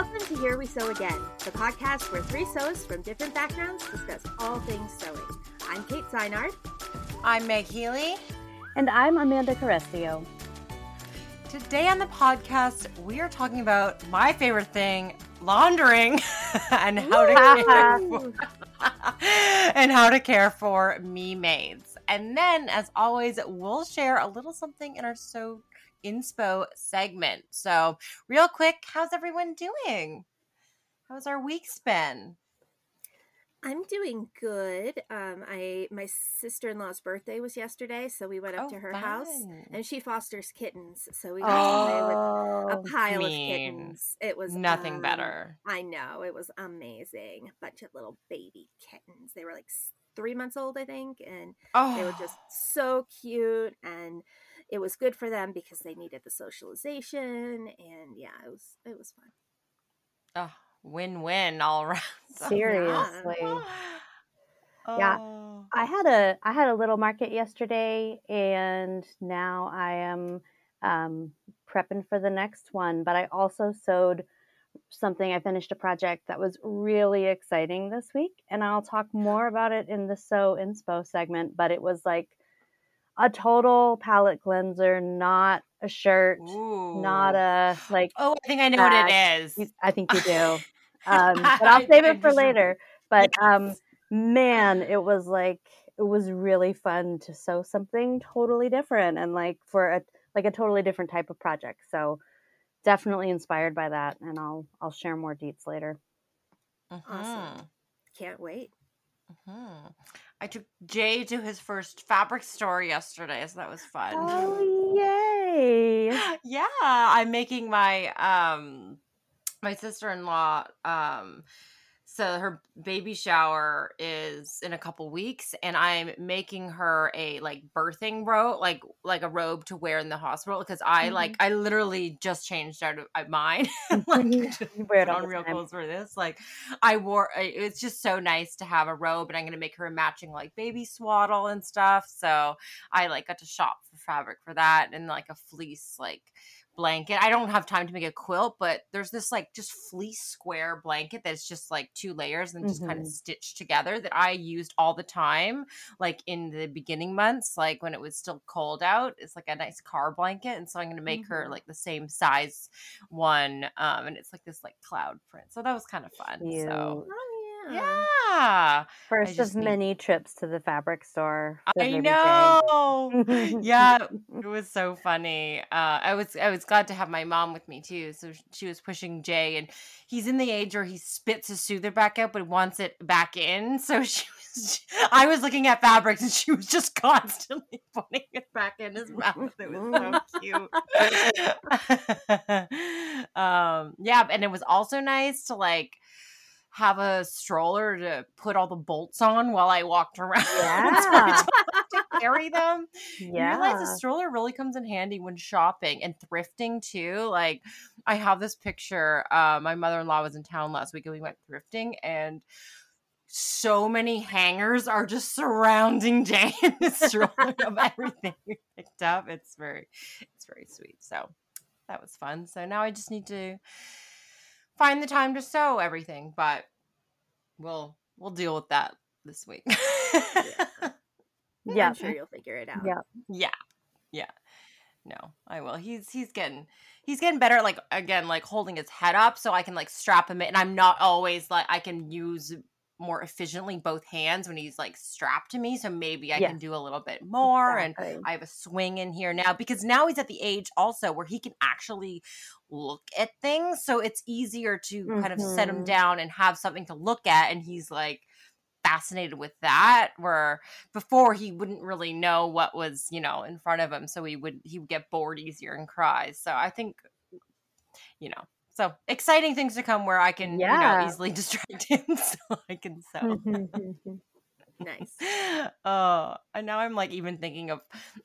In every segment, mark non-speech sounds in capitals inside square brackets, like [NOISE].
Welcome to Here We Sew Again, the podcast where three sews from different backgrounds discuss all things sewing. I'm Kate Seinard. I'm Meg Healy. And I'm Amanda Carestio. Today on the podcast, we are talking about my favorite thing, laundering, [LAUGHS] and how to care for, [LAUGHS] and how to care for me-mades. And then, as always, we'll share a little something in our Sew inspo segment. So, real quick, how's everyone doing? How's our week's been? I'm doing good. Um, I my sister in law's birthday was yesterday, so we went up Oh, to her fun. house, and she fosters kittens, so we got to play with Oh, a pile of kittens. It was Nothing um, better. I know it was amazing. A bunch of little baby kittens. They were like three months old, I think, and Oh, they were just so cute and it was good for them because they needed the socialization and yeah it was it was fun oh, win-win all [LAUGHS] around. seriously. [GASPS] Yeah. Oh. I had a I had a little market yesterday and now I am um, prepping for the next one, but I also sewed something I finished a project that was really exciting this week and I'll talk [GASPS] more about it in the sew inspo segment, but it was like a total palette cleanser, not a shirt, not a like Oh, I think I know what it bag. is. You- I think you do. [LAUGHS] Um, but I I'll save it for later. But um, man, it was like it was really fun to sew something totally different and like for a like a totally different type of project. So definitely inspired by that, and I'll I'll share more deets later. awesome can't wait Mhm. I took Jay to his first fabric store yesterday, so that was fun. Oh yay! [GASPS] yeah, I'm making my um my sister-in-law um so her baby shower is in a couple weeks and I'm making her a like birthing robe like like a robe to wear in the hospital because I like mm-hmm. I literally just changed out of mine [LAUGHS] mm-hmm. like wear it on real time. clothes for this like I wore it's just so nice to have a robe and I'm gonna make her a matching like baby swaddle and stuff so I like got to shop for fabric for that and like a fleece like blanket. I don't have time to make a quilt, but there's this like just fleece square blanket that's just like two layers and just kind of stitched together that I used all the time, like in the beginning months, like when it was still cold out. It's like a nice car blanket, and so I'm gonna make her Mhm. like the same size one, um, and it's like this like cloud print. So that was kind of fun. So Cute. oh yeah yeah, First of many trips to the fabric store. I know. [LAUGHS] yeah, it was so funny. Uh, I was I was glad to have my mom with me too. So she was pushing Jay, and he's in the age where he spits his soother back out, but wants it back in. So [LAUGHS] she was. I was looking at fabrics, and she was just [LAUGHS] constantly putting it back in his mouth. It was so cute. um, yeah, and it was also nice to like have a stroller to put all the bolts on while I walked [LAUGHS] around. Yeah. to carry them. You realize Yeah. a stroller really comes in handy when shopping and thrifting too. Like I have this picture. Uh, my mother in law was in town last week and we went thrifting and so many hangers are just surrounding [LAUGHS] the stroller of everything we picked up. It's very it's very sweet. So that was fun. So now I just need to find the time to sew everything, but we'll we'll deal with that this week. [LAUGHS] Yeah. i'm sure you'll figure it out Yeah. Yeah. Yeah. No, I will. He's he's getting he's getting better like again like holding his head up so I can like strap him in and I'm not always like I can use more efficiently both hands when he's like strapped to me so maybe I can do a little bit more and I have a swing in here now because now he's at the age also where he can actually look at things so it's easier to kind of set him Mhm. down and have something to look at and he's like fascinated with that where before he wouldn't really know what was you know in front of him so he would he would get bored easier and cry so i think you know so exciting things to come where i can you know easily [LAUGHS] distract him [LAUGHS] so i can sew [LAUGHS] nice. Oh and now i'm like even thinking of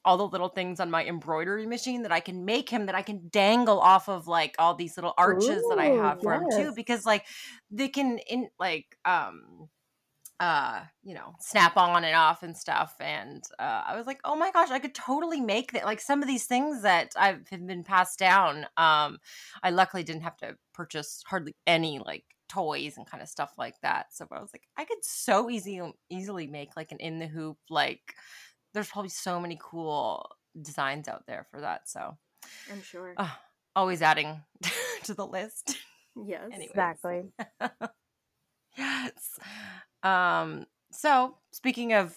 all the little things on my embroidery machine that i can make him that i can dangle off of like all these little arches that i have for him too because like they can in like um uh you know snap on and off and stuff and uh i was like oh my gosh i could totally make that like some of these things that i've have been passed down um i luckily didn't have to purchase hardly any like toys and kind of stuff like that. So I was like, I could so easy easily make like an in the hoop like. There's probably so many cool designs out there for that. So I'm sure. uh, always adding [LAUGHS] to the list. yes. Anyways. Exactly. [LAUGHS] yes. Um. So speaking of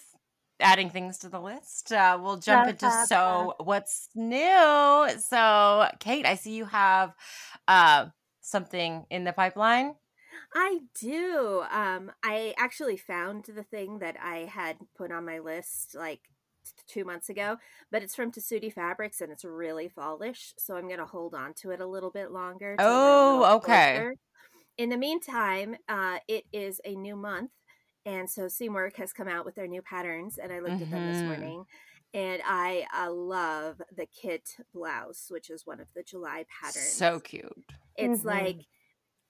adding things to the list, uh, we'll jump Da, into Sew What's New. So Kate, I see you have uh something in the pipeline. I do. Um, I actually found the thing that I had put on my list like t- two months ago, but it's from Tessuti Fabrics and it's really fallish, so I'm gonna hold on to it a little bit longer. till we're a Oh, okay. closer. In the meantime, uh, it is a new month, and so Seamwork has come out with their new patterns, and I looked at them this Mhm. morning. And I uh, love the kit blouse, which is one of the July patterns So cute. it's Mhm. like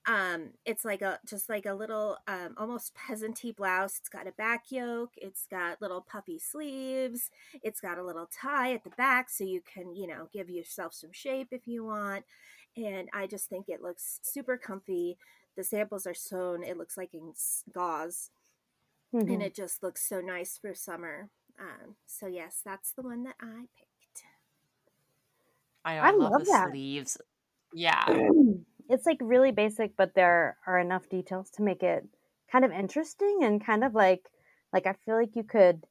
um it's like a just like a little um almost peasanty blouse it's got a back yoke it's got little puffy sleeves it's got a little tie at the back so you can you know give yourself some shape if you want and i just think it looks super comfy the samples are sewn it looks like in gauze Mhm. and it just looks so nice for summer um so yes that's the one that i picked I. I I, love, love the that. sleeves. Yeah. [CLEARS THROAT] it's like really basic, but there are enough details to make it kind of interesting and kind of like like I feel like you could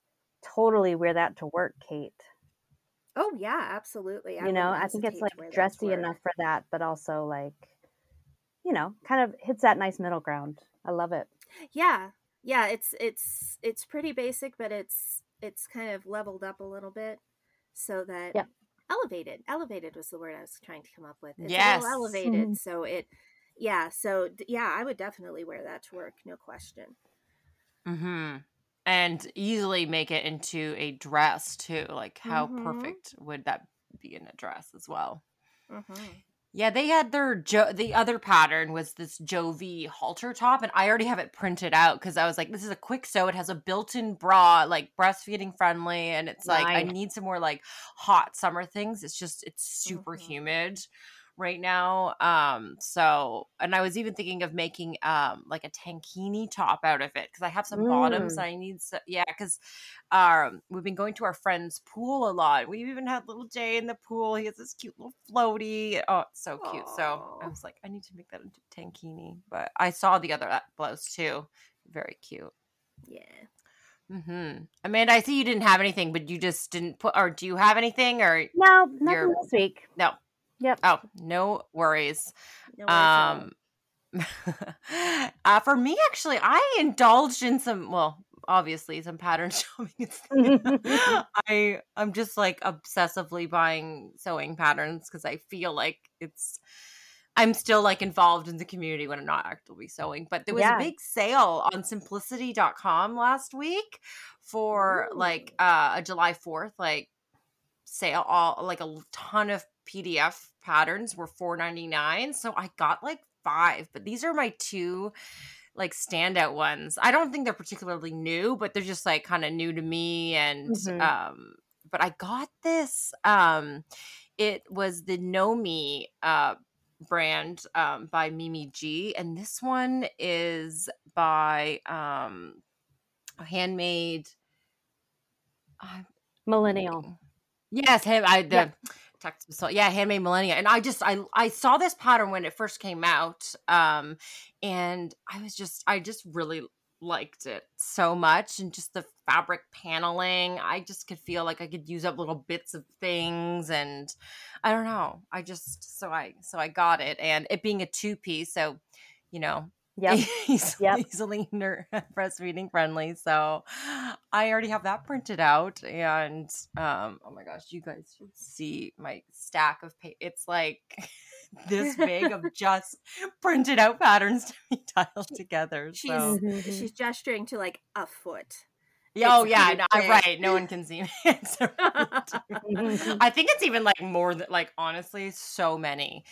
totally wear that to work, Kate. oh yeah absolutely you know, I think it's like to wear that to dressy enough for that, but also like you know, kind of hits that nice middle ground. I love it. yeah yeah it's it's it's pretty basic but it's it's kind of leveled up a little bit so that Yep. elevated elevated was the word i was trying to come up with it's Yes. elevated Mhm. so it yeah so yeah i would definitely wear that to work no question Mm-hmm. And easily make it into a dress too. Like, how Mhm. perfect would that be in a dress as well? mm-hmm. Yeah, they had their jo- the other pattern was this Jovi halter top, and I already have it printed out because I was like, this is a quick sew. It has a built-in bra, like breastfeeding friendly, and it's like I need some more like hot summer things. It's just it's super Mhm. humid right now. Um, so and I was even thinking of making um like a tankini top out of it because I have some bottoms. Mm. that I need, so, yeah, because um we've been going to our friend's pool a lot. We even had little Jay in the pool. He has this cute little floaty. Oh, it's so cute. So I was like, I need to make that into tankini. But I saw the other uh, blouse too. Very cute. yeah Mm-hmm. Amanda, I see you didn't have anything, but you just didn't put. Or do you have anything? Or No, nothing this week. no? Yep. Oh, no worries. no worries. Um, [LAUGHS] uh, for me, actually, I indulged in some. Well, obviously, some pattern [LAUGHS] shopping. [LAUGHS] I I'm just like obsessively buying sewing patterns because I feel like it's. I'm still like involved in the community when I'm not actively sewing. But there was Yeah. a big sale on simplicity.com last week for like uh, a July 4th like sale all like a ton of PDF patterns were 4.99 so I got like 5 but these are my two like standout ones. I don't think they're particularly new but they're just like kind of new to me and Mhm. um but I got this um it was the Know Me uh brand um by Mimi G and this one is by um handmade uh, Millennial. Yes, him. I the Yeah. text so yeah, handmade Millennial, and I just I I saw this pattern when it first came out, um, and I was just I just really liked it so much, and just the fabric paneling. I just could feel like I could use up little bits of things, and I don't know. I just so I so I got it, and it being a two piece, so you know Yep. [LAUGHS] easily, Yep. easily ner- [LAUGHS] breastfeeding friendly. So I already have that printed out, and um, oh my gosh, you guys should see my stack of pa- It's like [LAUGHS] this big of just printed out patterns to be tiled together. She's So Mhm. she's gesturing to like a foot. yeah, oh it's yeah, no, right. No one can see me. I think it's even like more than like honestly so many.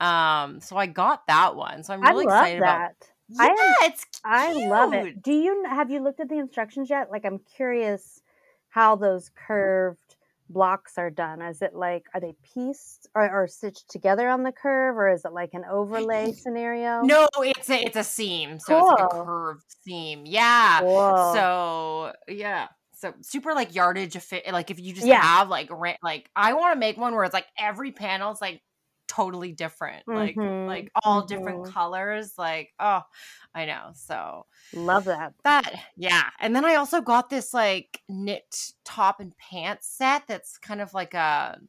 Um, so I got that one. So I'm I really love excited about. Yeah, I am- it's I love it. Do you have you looked at the instructions yet? Like I'm curious how those curved blocks are done? Is it like are they pieced or, or stitched together on the curve, or is it like an overlay scenario? No, it's a it's a seam, so it's like a curved seam. Yeah. So yeah, so super like yardage fit. Like if you just Yeah. have like ra- like I want to make one where it's like every panel is like totally different, like Mhm, like all different mhm. colors. Like oh, I know. So Love that. that yeah, and then I also got this like knit top and pants set that's kind of like a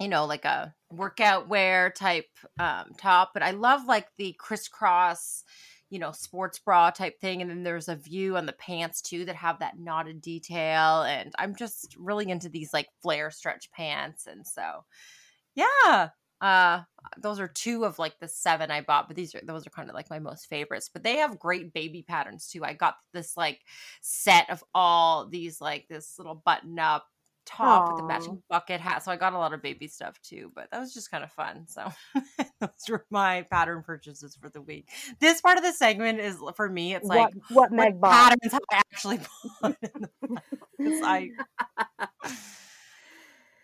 you know like a workout wear type um top but i love like the crisscross you know sports bra type thing and then there's a view on the pants too that have that knotted detail and i'm just really into these like flare stretch pants and so yeah uh those are two of like the seven i bought but these are those are kind of like my most favorites but they have great baby patterns too. I got this like set of all these like this little button up top with the matching bucket hat so i got a lot of baby stuff too but that was just kind of fun so [LAUGHS] those were my pattern purchases for the week. This part of the segment is for me it's like what what what patterns have i actually [LAUGHS] bought in the because i [LAUGHS]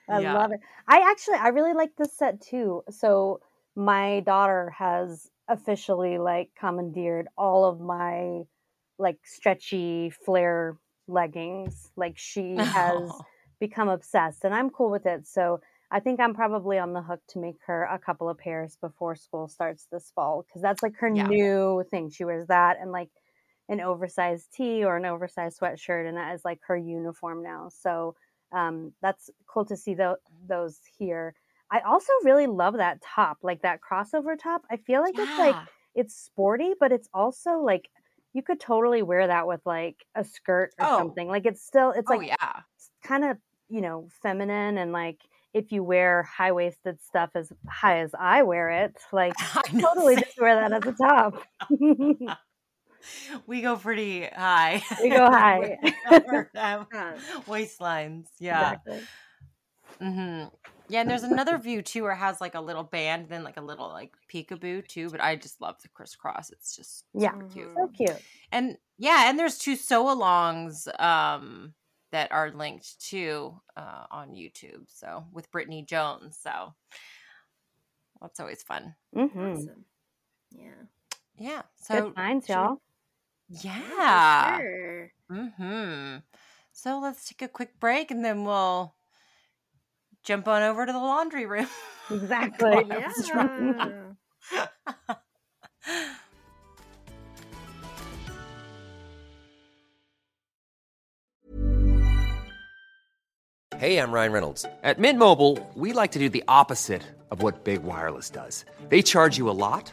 I Yeah. love it. I actually I really like this set too. So my daughter has officially like commandeered all of my like stretchy flare leggings. Like she has [LAUGHS] become obsessed and I'm cool with it. So I think I'm probably on the hook to make her a couple of pairs before school starts this fall because that's like her Yeah. new thing. She wears that and like an oversized tee or an oversized sweatshirt, and that is like her uniform now. So um, that's cool to see tho- those here. I also really love that top, like that crossover top. I feel like it's like it's sporty, but it's also like you could totally wear that with like a skirt or Oh. something. Like it's still it's oh like yeah kind of you know feminine and like if you wear high waisted stuff as high as I wear it, like [LAUGHS] I totally just wear that as a top. [LAUGHS] [LAUGHS] we go pretty high. We go [LAUGHS] high. [LAUGHS] Our, um, waistlines. Yeah. exactly. hmm Yeah, and there's another view too where it has like a little band, then like a little like peekaboo too. But I just love the crisscross. It's just Yeah. super cute. So cute. And yeah, and there's two sew alongs um that are linked too uh, on YouTube. So with Brittany Jones. So that's always fun. hmm awesome. Yeah. Yeah. So Good finds, y'all. Yeah. Sure. Mm-hmm. So let's take a quick break and then we'll jump on over to the laundry room. [LAUGHS] Exactly. God, I was Yeah. Hey, I'm Ryan Reynolds. At Mint Mobile, we like to do the opposite of what Big Wireless does. They charge you a lot,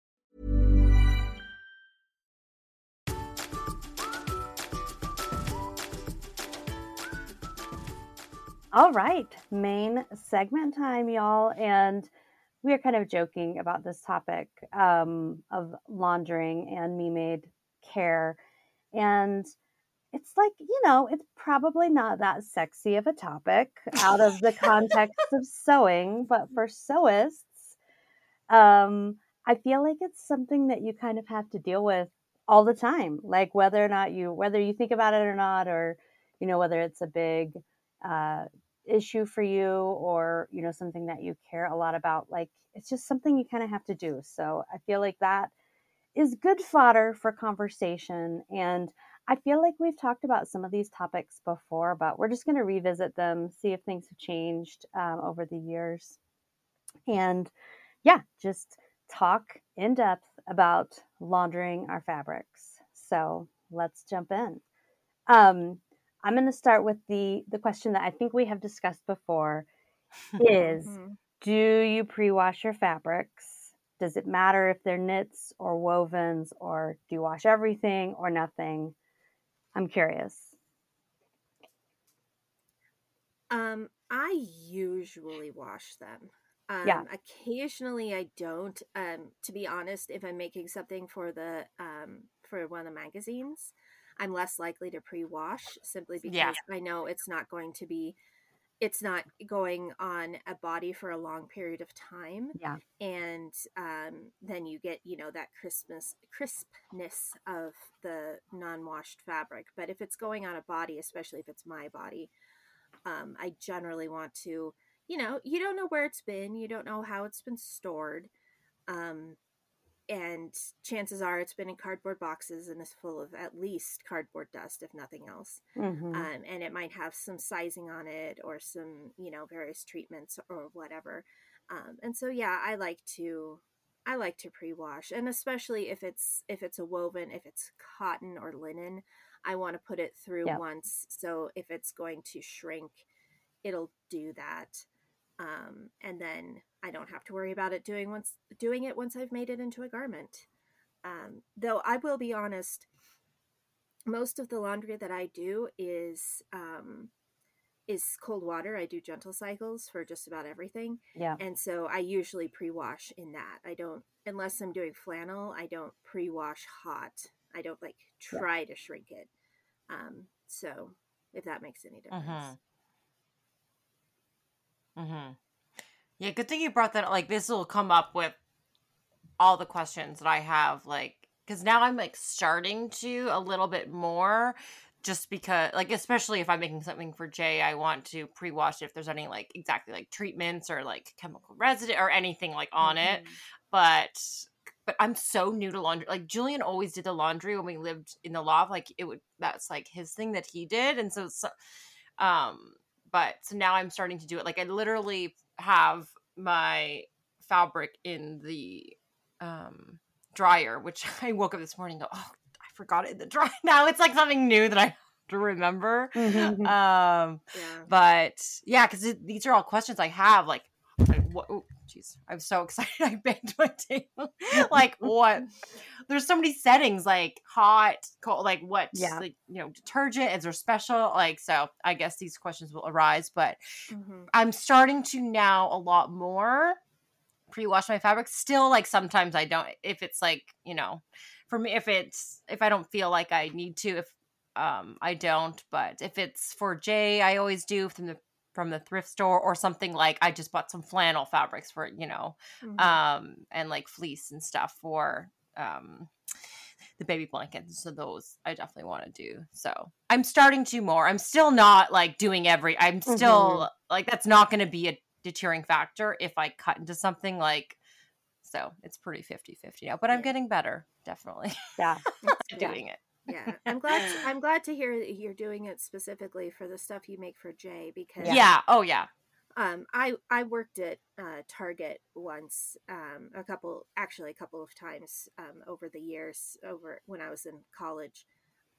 All right, main segment time, y'all. And we are kind of joking about this topic um, of laundering and me made care. And it's like, you know, it's probably not that sexy of a topic out of the context of sewing, but for sewists, um, I feel like it's something that you kind of have to deal with all the time. Like whether or not you, whether you think about it or not, or, you know, whether it's a big, uh, issue for you or you know something that you care a lot about like it's just something you kind of have to do. So i feel like that is good fodder for conversation and i feel like we've talked about some of these topics before but we're just going to revisit them see if things have changed um, over the years. And yeah just talk in depth about laundering our fabrics. So let's jump in. Um, I'm going to start with the the question that I think we have discussed before [LAUGHS] is Mhm. do you pre-wash your fabrics? Does it matter if they're knits or wovens or do you wash everything or nothing? I'm curious. Um, I usually wash them. Um, Yeah. Occasionally, I don't. Um, to be honest, if I'm making something for the um, for one of the magazines, I'm less likely to pre-wash simply because Yeah. I know it's not going to be, it's not going on a body for a long period of time, Yeah. and um, then you get you know that crispness crispness of the non-washed fabric. But if it's going on a body, especially if it's my body, um, I generally want to you know, you don't know where it's been, you don't know how it's been stored. Um, and chances are it's been in cardboard boxes and is full of at least cardboard dust, if nothing else. Mhm. Um, and it might have some sizing on it or some, you know, various treatments or whatever. Um, and so, yeah, I like to. I like to pre-wash, and especially if it's if it's a woven, if it's cotton or linen, I want to put it through Yep. once. So if it's going to shrink, it'll do that um, and then I don't have to worry about it doing once doing it once I've made it into a garment. Um, though I will be honest, most of the laundry that I do is um, is cold water. I do gentle cycles for just about everything, Yeah. and so I usually pre-wash in that. I don't unless I'm doing flannel. I don't pre-wash hot. I don't like Yeah. try to shrink it. Um, so if that makes any difference. Mhm. Mm-hmm. Yeah, good thing you brought that. up. Like, this will come up with all the questions that I have. Like, because now I'm like starting to a little bit more, just because, like, especially if I'm making something for Jay, I want to pre-wash it if there's any like exactly like treatments or like chemical residue or anything like on it. Mhm. But but I'm so new to laundry. Like Julian always did the laundry when we lived in the loft. Like it would that's like his thing that he did, and so, so um but so now i'm starting to do it like i literally have my fabric in the um dryer which [LAUGHS] i woke up this morning and go oh i forgot it in the dryer [LAUGHS] now it's like something new that i have to remember Mhm. um Yeah. but yeah because these are all questions i have like what jeez i'm so [LAUGHS] excited i banged my table like what [LAUGHS] there's so many settings like hot cold like what Yeah. like you know detergent is there special like so i guess these questions will arise but Mhm. i'm starting to now a lot more pre-wash my fabric still like sometimes i don't if it's like you know for me if it's if i don't feel like i need to if um i don't but if it's for jay i always do from the from the thrift store or something like i just bought some flannel fabrics for you know Mhm. um and like fleece and stuff for um the baby blankets so those i definitely want to do so i'm starting to more i'm still not like doing every i'm still like that's not going to be a deterring factor if i cut into something like so it's pretty 50 50 now but i'm Yeah. getting better definitely yeah. [LAUGHS] at Yeah. doing it yeah [LAUGHS] i'm glad i'm glad to hear that you're doing it specifically for the stuff you make for jay because yeah, oh yeah. um i i worked at uh target once um a couple actually a couple of times um over the years over when i was in college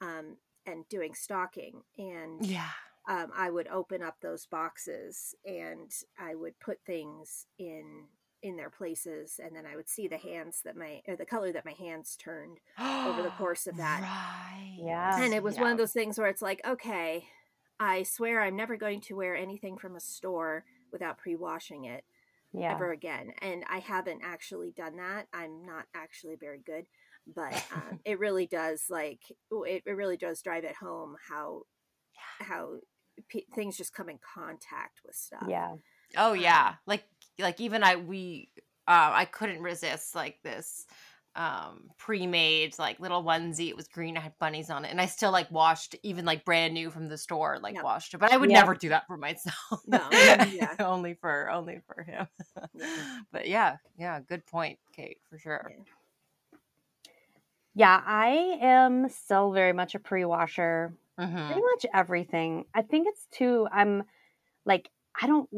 um and doing stocking and yeah. um, I would open up those boxes and I would put things in in their places, and then I would see the hands that my or the color that my hands turned, over the [GASPS] course of that. right Yeah. and it was one of those things where it's like, okay, I swear I'm never going to wear anything from a store without pre-washing it Yeah. ever again, and I haven't actually done that. I'm not actually very good, but um, [LAUGHS] it really does like it, it really does drive it home how how p- things just come in contact with stuff. Yeah. Oh Um, yeah, like like even I we uh, I couldn't resist like this um pre-made like little onesie it was green i had bunnies on it and i still like washed even like brand new from the store like Yeah. washed it but i would Yeah. never do that for myself No, [LAUGHS] yeah. only for only for him [LAUGHS] but yeah yeah good point kate for sure Yeah. Yeah. I am still very much a pre washer. Mhm. Pretty much everything. I think it's too, I'm like, I don't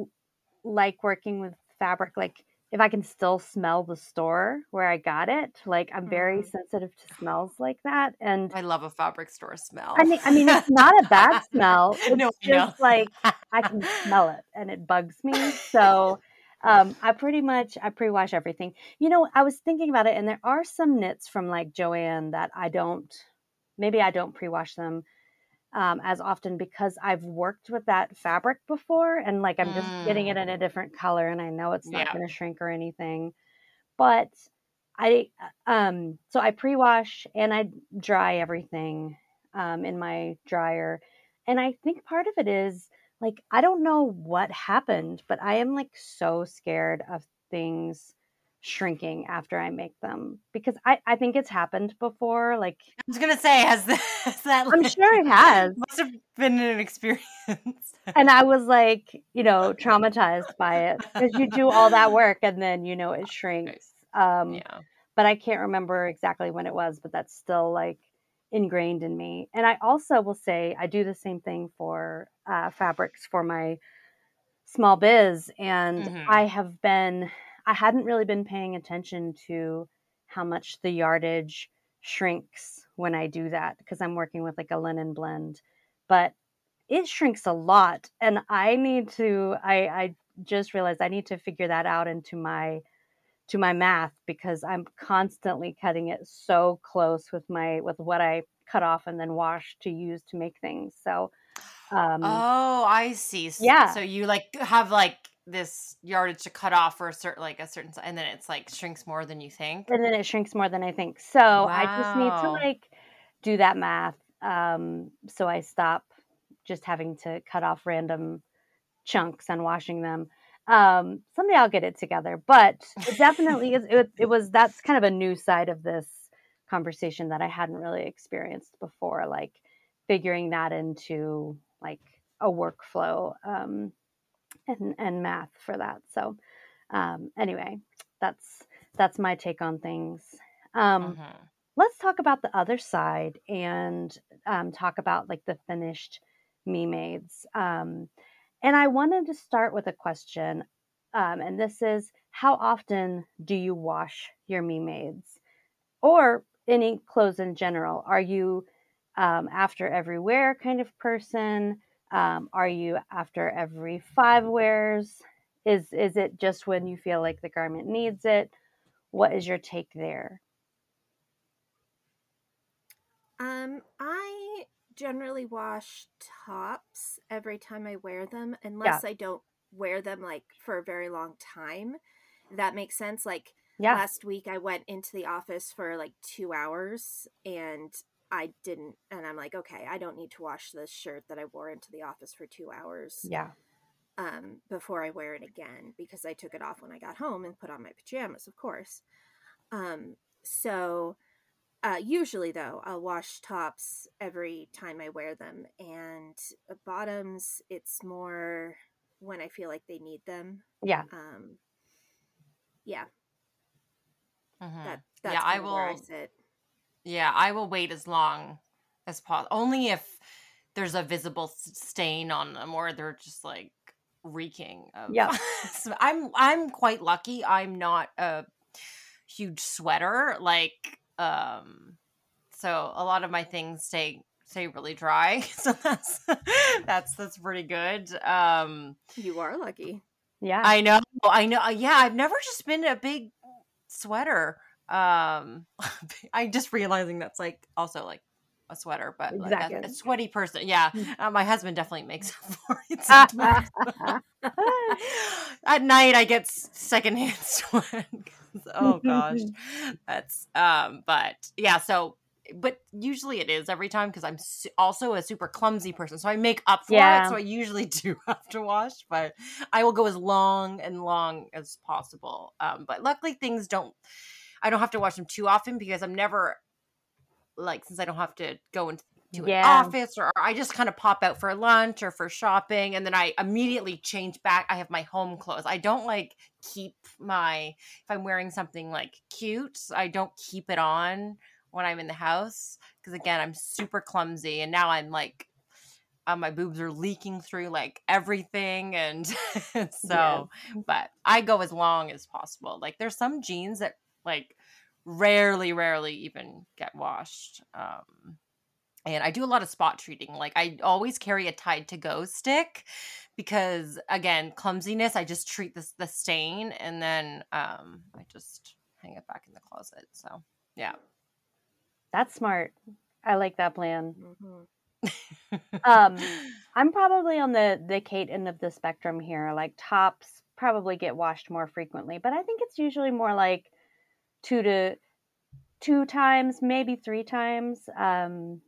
like working with fabric. Like, if I can still smell the store where I got it, like, I'm very Mhm. sensitive to smells like that. And i love a fabric store smell I mean, I mean, it's not a bad smell. [LAUGHS] It's No, just like I can smell it, and it bugs me. So, um, I pretty much I pre-wash everything. You know, I was thinking about it, and there are some knits from like Joann that I don't. Maybe I don't pre-wash them. Um, as often because I've worked with that fabric before and like I'm just getting it in a different color and I know it's not Yeah. going to shrink or anything. But I, um, so I pre wash and I dry everything um, in my dryer. And I think part of it is like, I don't know what happened, but I am like so scared of things shrinking after I make them because I, I think it's happened before. Like, I was gonna say, has that, [LAUGHS] has that I'm [LAUGHS] sure it has. must have been an experience. and I was like, you [LAUGHS] know, traumatized by it because you do all that work and then you know it shrinks. Um, yeah. But I can't remember exactly when it was, but that's still like ingrained in me. And I also will say I do the same thing for uh, fabrics for my small biz, and Mhm. I have been I hadn't really been paying attention to how much the yardage shrinks when I do that because I'm working with like a linen blend, but it shrinks a lot and i need to i i just realized i need to figure that out into my to my math because i'm constantly cutting it so close with my with what i cut off and then wash to use to make things so um Oh, I see. Yeah. So you like have like this yardage to cut off for a certain like a certain and then it's like shrinks more than you think. and then it shrinks more than i think. So i just need to like do that math um so i stop just having to cut off random chunks and washing them. Um someday i'll get it together but it definitely is it, it was that's kind of a new side of this conversation that i hadn't really experienced before like figuring that into like a workflow um and and math for that. So um anyway that's that's my take on things. Um Mhm. let's talk about the other side and um, talk about like the finished me-mades um, and i wanted to start with a question um, and this is how often do you wash your me-mades or any clothes in general are you um, after every wear kind of person um, are you after every five wears is is it just when you feel like the garment needs it what is your take there Um, I generally wash tops every time I wear them, unless I don't wear them like for a very long time. That makes sense. Like yeah last week, I went into the office for like two hours and I didn't, and I'm like, okay, I don't need to wash this shirt that I wore into the office for two hours yeah um, before I wear it again because I took it off when I got home and put on my pajamas, of course. Um, so uh, usually, though, I'll wash tops every time I wear them, and uh, bottoms, it's more when I feel like they need them. yeah Um, yeah, Mhm. that that's yeah, I kinda where I will. sit. Yeah, I will wait as long as possible. Only if there's a visible stain on them or they're just like reeking of. Yep. [LAUGHS] So I'm I'm quite lucky. I'm not a huge sweater. Like, um, so a lot of my things stay stay really dry. [LAUGHS] So that's that's that's pretty good. Um, You are lucky. yeah I know, I know. Yeah, I've never just been a big sweater. Um, [LAUGHS] I just realizing that's like also like a sweater, but like a, a sweaty person. Yeah, Mm. uh, my husband definitely makes up [LAUGHS] for it. sometimes. [LAUGHS] At night, I get secondhand sweat. oh gosh, that's um. But yeah, so but usually it is every time because I'm su- also a super clumsy person, so I make up for Yeah. it. So I usually do have to wash, but I will go as long and long as possible. Um, but luckily things don't. I don't have to wash them too often because I'm never like since I don't have to go into to Yeah. an office or I just kind of pop out for lunch or for shopping and then I immediately change back. I have my home clothes. I don't like keep my if I'm wearing something like cute, I don't keep it on when I'm in the house because again, I'm super clumsy and now I'm like uh, my boobs are leaking through like everything and [LAUGHS] so but I go as long as possible. Like there's some jeans that like rarely rarely even get washed. Um and I do a lot of spot treating. Like I always carry a Tide to go stick because again, clumsiness, I just treat this the stain and then um I just hang it back in the closet. So, yeah. that's smart i like that plan hmm Um, [LAUGHS] I'm probably on the the Kate end of the spectrum here. Like tops probably get washed more frequently, but I think it's usually more like two to two times, maybe three times. Um,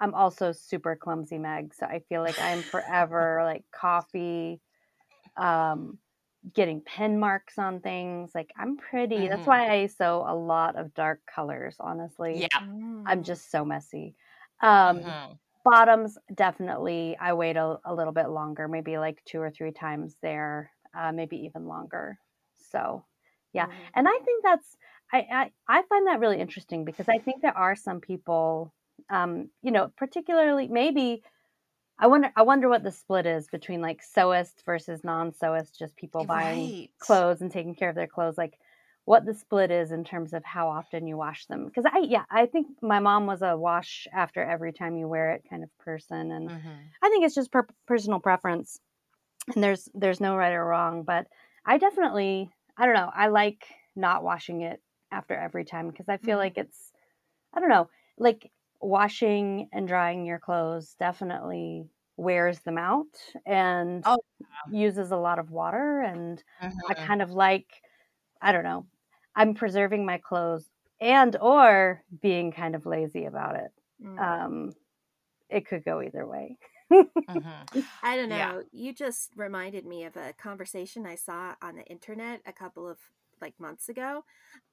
I'm also super clumsy, Meg, so I feel like I'm forever like coffee, um, getting pen marks on things. Like I'm pretty. Mm-hmm. That's why I sew a lot of dark colors. Honestly, yeah, I'm just so messy. Um, mm-hmm. Bottoms, definitely. I wait a, a, little bit longer, maybe like two or three times there, uh, maybe even longer. So, yeah, mm-hmm. and I think that's I, I, I find that really interesting because I think there are some people, um, you know, particularly maybe I wonder I wonder what the split is between like sewists versus non-sewists, just people buying right. clothes and taking care of their clothes, like what the split is in terms of how often you wash them. Because I yeah, I think my mom was a wash after every time you wear it kind of person, and mm-hmm. I think it's just per- personal preference, and there's there's no right or wrong, but I definitely I don't know I like not washing it after every time because I feel mm-hmm. like it's I don't know like washing and drying your clothes definitely wears them out and oh, yeah. uses a lot of water and mm-hmm. I kind of like I don't know I'm preserving my clothes and or being kind of lazy about it mm-hmm. um it could go either way mm-hmm. [LAUGHS] I don't know. Yeah. You just reminded me of a conversation I saw on the internet a couple of like months ago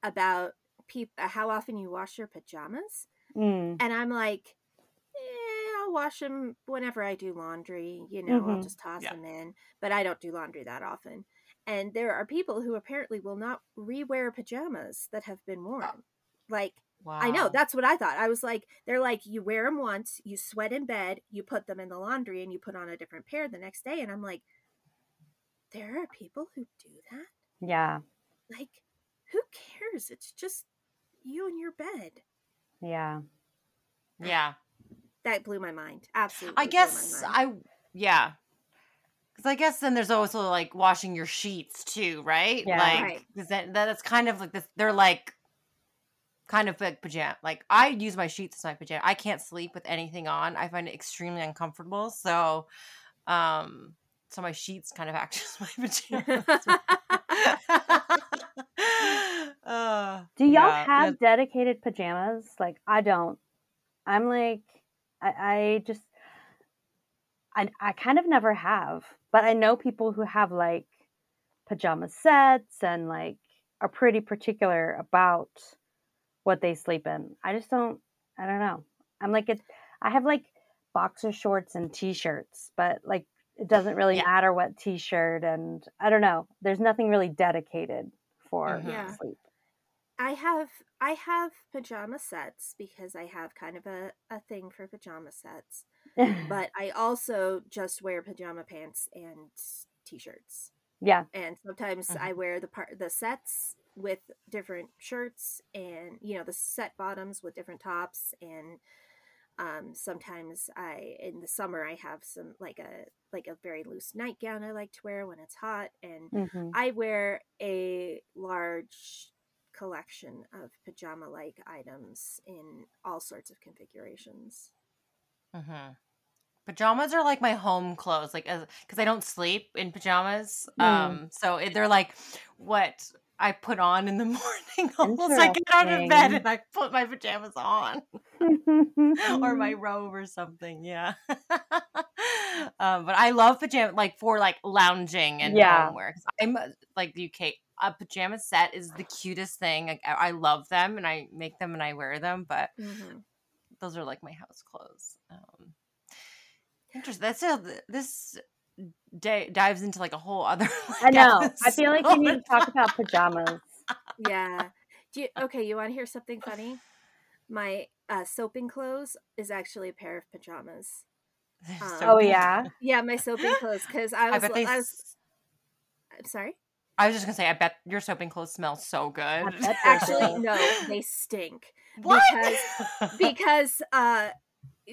about people how often you wash your pajamas Mm. And I'm like, eh, I'll wash them whenever I do laundry. You know, mm-hmm. I'll just toss yeah. them in. But I don't do laundry that often. And there are people who apparently will not rewear pajamas that have been worn. Like, wow. I know that's what I thought. I was like, they're like, you wear them once, you sweat in bed, you put them in the laundry, and you put on a different pair the next day. And I'm like, there are people who do that. Yeah. Like, who cares? It's just you and your bed. Yeah. Yeah. That blew my mind. Absolutely. I guess I yeah. Cuz I guess then there's also like washing your sheets too, right? Yeah. Like right. that that's kind of like this they're like kind of like pajama. Like I use my sheets as my pajama. I can't sleep with anything on. I find it extremely uncomfortable. So um so my sheets kind of act [LAUGHS] as my [LAUGHS] pajamas. [LAUGHS] uh, Do y'all yeah, have dedicated pajamas? Like I don't. I'm like I, I just I I kind of never have, but I know people who have like pajama sets and like are pretty particular about what they sleep in. I just don't I don't know. I'm like it I have like boxer shorts and t-shirts, but like it doesn't really yeah. matter what t-shirt and I don't know. There's nothing really dedicated for mm-hmm. yeah. sleep. I have I have pajama sets because I have kind of a, a thing for pajama sets. [LAUGHS] but I also just wear pajama pants and t-shirts. Yeah. And sometimes mm-hmm. I wear the part the sets with different shirts and you know the set bottoms with different tops and um, sometimes I in the summer I have some like a like a very loose nightgown I like to wear when it's hot, and mm-hmm. I wear a large collection of pajama like items in all sorts of configurations. Mm-hmm. Pajamas are like my home clothes, like because I don't sleep in pajamas. Mm. Um, so they're like what I put on in the [LAUGHS] morning. [LAUGHS] Almost I get out of bed and I put my pajamas on, [LAUGHS] or my robe or something. Yeah. um, but I love pajama like for like lounging and yeah. homeware. I'm like UK. A pajama set is the cutest thing. Like, I love them and I make them and I wear them. But mm-hmm. those are like my house clothes. Um, interesting. That's a, this d- dives into like a whole other. [LAUGHS] Like, I know. I feel like you need to talk about [LAUGHS] pajamas. yeah. Do you, [LAUGHS] okay, you want to hear something funny? My uh, soaping clothes is actually a pair of pajamas. Um, oh yeah, yeah, my soaping clothes because I was. I, I was. I'm sorry. I was just gonna say, I bet your soaping clothes smell so good. Actually, no, they stink. What? Because because uh,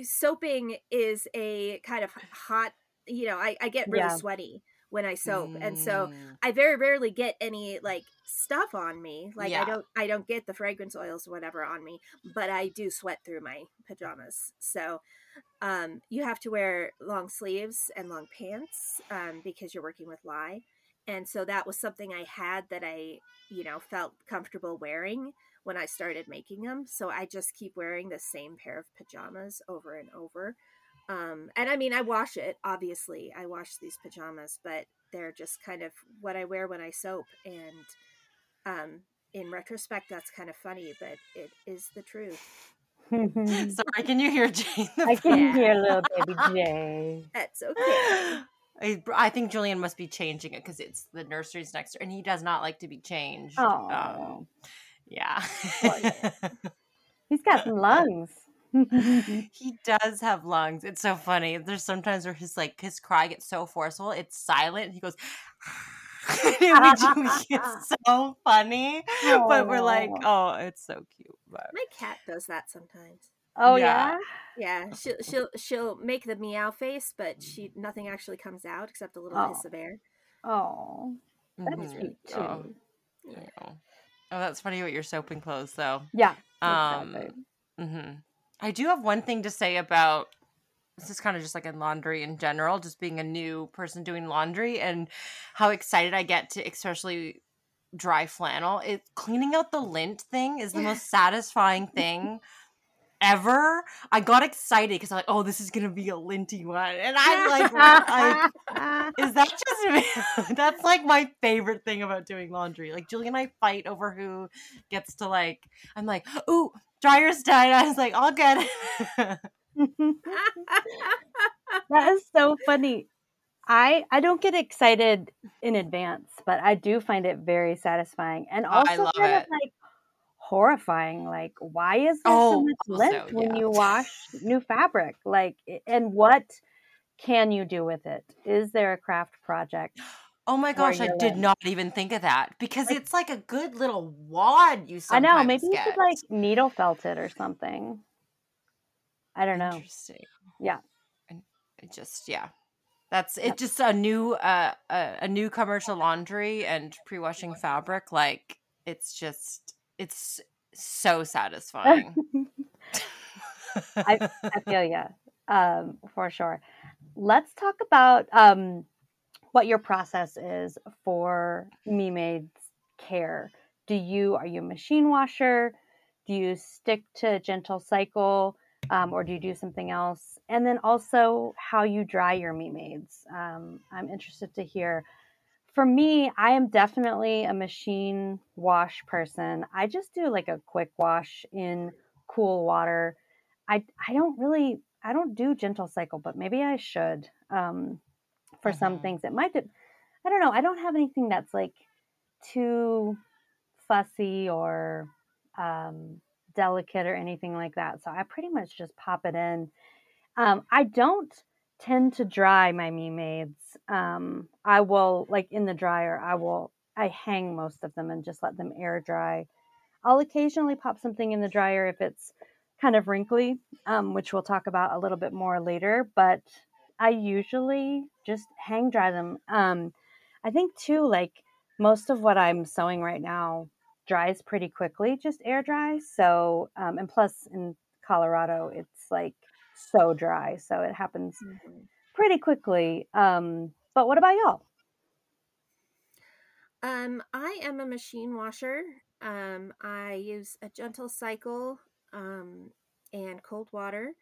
soaping is a kind of hot you know, I, I get really yeah. sweaty when I soap. And so Mm. I very rarely get any like stuff on me. Like Yeah. I don't I don't get the fragrance oils or whatever on me, but I do sweat through my pajamas. So um you have to wear long sleeves and long pants um because you're working with lye. And so that was something I had that I, you know, felt comfortable wearing when I started making them. So I just keep wearing the same pair of pajamas over and over. Um, and I mean, I wash it, obviously. I wash these pajamas, but they're just kind of what I wear when I soap. And um, in retrospect, that's kind of funny, but it is the truth. [LAUGHS] Sorry, can you hear Jay? I can hear little [LAUGHS] baby Jay. That's okay. I, I think Julian must be changing it because it's the nursery's next door, and he does not like to be changed. Oh, Um, yeah. [LAUGHS] he's got some lungs. [LAUGHS] [LAUGHS] he does have lungs. It's so funny. There's sometimes where his like his cry gets so forceful, it's silent. He goes, [LAUGHS] it's so funny. But we're like, oh, it's so cute. But My cat does that sometimes. oh yeah. yeah. Yeah, she'll she'll she'll make the meow face, but she nothing actually comes out except a little Oh. hiss of air. Oh, that's Mhm. cute too. Oh, yeah. oh, that's funny with your soaping clothes, though. Yeah. Um, exactly. hmm I do have one thing to say about this is kind of just like in laundry in general, just being a new person doing laundry and how excited I get to especially dry flannel. It cleaning out the lint thing is the most [LAUGHS] satisfying thing ever. I got excited because I'm like, oh, this is gonna be a linty one. And I'm like, like [LAUGHS] is that just me? [LAUGHS] That's like my favorite thing about doing laundry. Like Julie and I fight over who gets to like. I'm like, ooh, dryer's done. I was like, all good. [LAUGHS] that is so funny. I I don't get excited in advance, but I do find it very satisfying and Oh, also love kind of like horrifying. Like, why is there so Oh, much lint also, when yeah. you [LAUGHS] wash new fabric? Like, and what can you do with it? Is there a craft project? Oh my gosh, I did not even think of that because Like- it's like a good little wad you I know. Maybe you could like needle felt it or something. I don't know. Interesting. Yeah. And it just yeah. That's it just a new uh a, a new commercial laundry and pre-washing fabric like it's just it's so satisfying. [LAUGHS] I, I feel yeah, um, for sure. Let's talk about um, what your process is for me-made's care. Do you are you a machine washer? Do you stick to gentle cycle, um, or do you do something else? And then also how you dry your Me. Um, I'm interested to hear. For me, I am definitely a machine wash person. I just do like a quick wash in cool water. I I don't really I don't do gentle cycle, but maybe I should. Um, for some Mhm. things, it might. De- I don't know. I don't have anything that's like too fussy or um, delicate or anything like that. So I pretty much just pop it in. Um, I don't tend to dry my me-mades. Um, I will like in the dryer. I will I hang most of them and just let them air dry. I'll occasionally pop something in the dryer if it's kind of wrinkly, um, which we'll talk about a little bit more later. But I usually just hang dry them. Um, I think too, like most of what I'm sewing right now dries pretty quickly, just air dry. So, um, and plus in Colorado, it's like so dry, so it happens pretty quickly. Um, but what about y'all? Um, I am a machine washer. Um, I use a gentle cycle um, and cold water.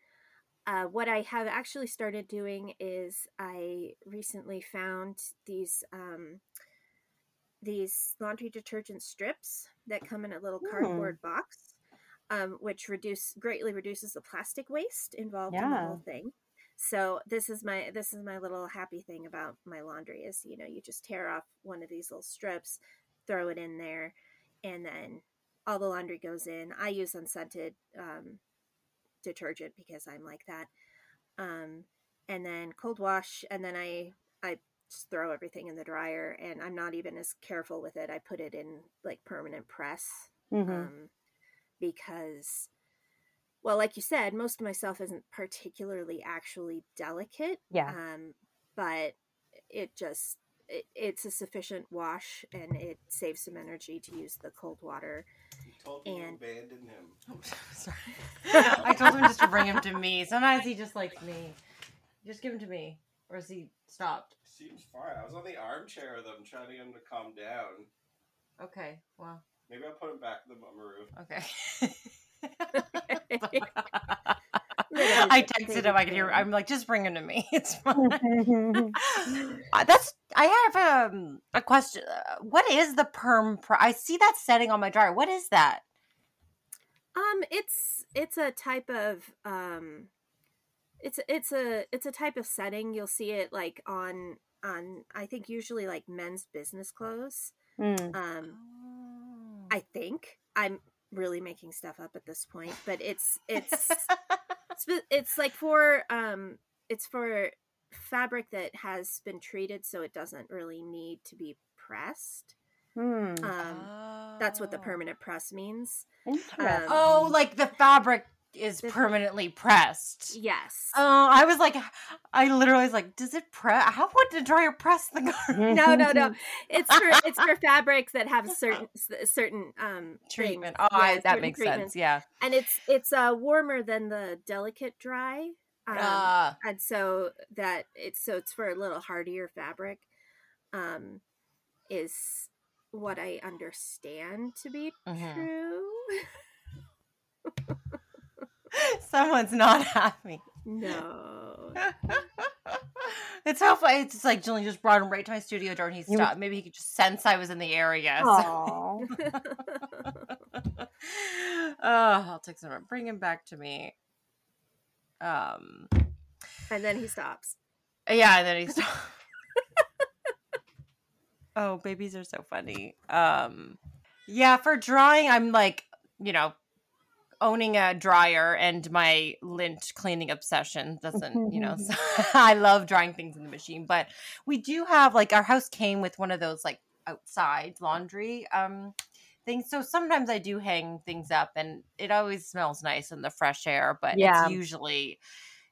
Uh, what I have actually started doing is I recently found these um, these laundry detergent strips that come in a little Hmm. cardboard box, um, which reduce greatly reduces the plastic waste involved in the whole thing. So this is my this is my little happy thing about my laundry is you know you just tear off one of these little strips, throw it in there, and then all the laundry goes in. I use unscented um, detergent because I'm like that. Um, and then cold wash, and then I I just throw everything in the dryer, and I'm not even as careful with it. I put it in like permanent press Mhm. um, because, well, like you said, most of my stuff isn't particularly actually delicate. Yeah. Um, but it just it, it's a sufficient wash and it saves some energy to use the cold water. Told me And- you abandoned him. [LAUGHS] Sorry. I told him just to bring him to me. Sometimes he just likes me. Just give him to me. Or is he stopped? Seems fine. I was on the armchair with him trying to get him to calm down. Okay, well, Maybe I'll put him back in the mamaRoo. okay. [LAUGHS] [LAUGHS] [LAUGHS] I texted him. I could hear. I'm like, just bring him to me. [LAUGHS] It's [LAUGHS] fine. Uh, That's. I have um, a question. Uh, What is the perm? Pr- I see that setting on my dryer. What is that? Um, it's it's a type of um, it's it's a it's a type of setting. You'll see it like on on I think usually like men's business clothes. Mm. Um, I think I'm really making stuff up at this point, but it's it's spe- it's like for um it's for fabric that has been treated so it doesn't really need to be pressed. Hmm. Um, that's what the Oh. permanent press means. Interesting. Oh, like the fabric is This- permanently pressed. Yes. Oh, I was like, I literally was like, does it press? How would the dryer press the garment? no, no, no. [LAUGHS] It's for it's for fabrics that have certain [LAUGHS] certain um Treatment. things. Oh, I, that makes treatments. sense. Yeah. And it's it's uh warmer than the delicate dry. Um, Ah. and so that it's so it's for a little hardier fabric um is what i understand to be Mhm. true [LAUGHS] [LAUGHS] Someone's not happy. no [LAUGHS] it's so funny. It's just like Julian just brought him right to my studio door and he You- stopped. Maybe he could just sense I was in the area. so- oh, [LAUGHS] I'll text him. Bring him back to me. Um. and then he stops Yeah, and then he stopped. oh, babies are so funny. Um. Yeah, for drawing, I'm like, you know, owning a dryer and my lint cleaning obsession doesn't, you know, so [LAUGHS] [LAUGHS] I love drying things in the machine, but we do have like our house came with one of those like outside laundry um things. So sometimes I do hang things up and it always smells nice in the fresh air, but Yeah. it's usually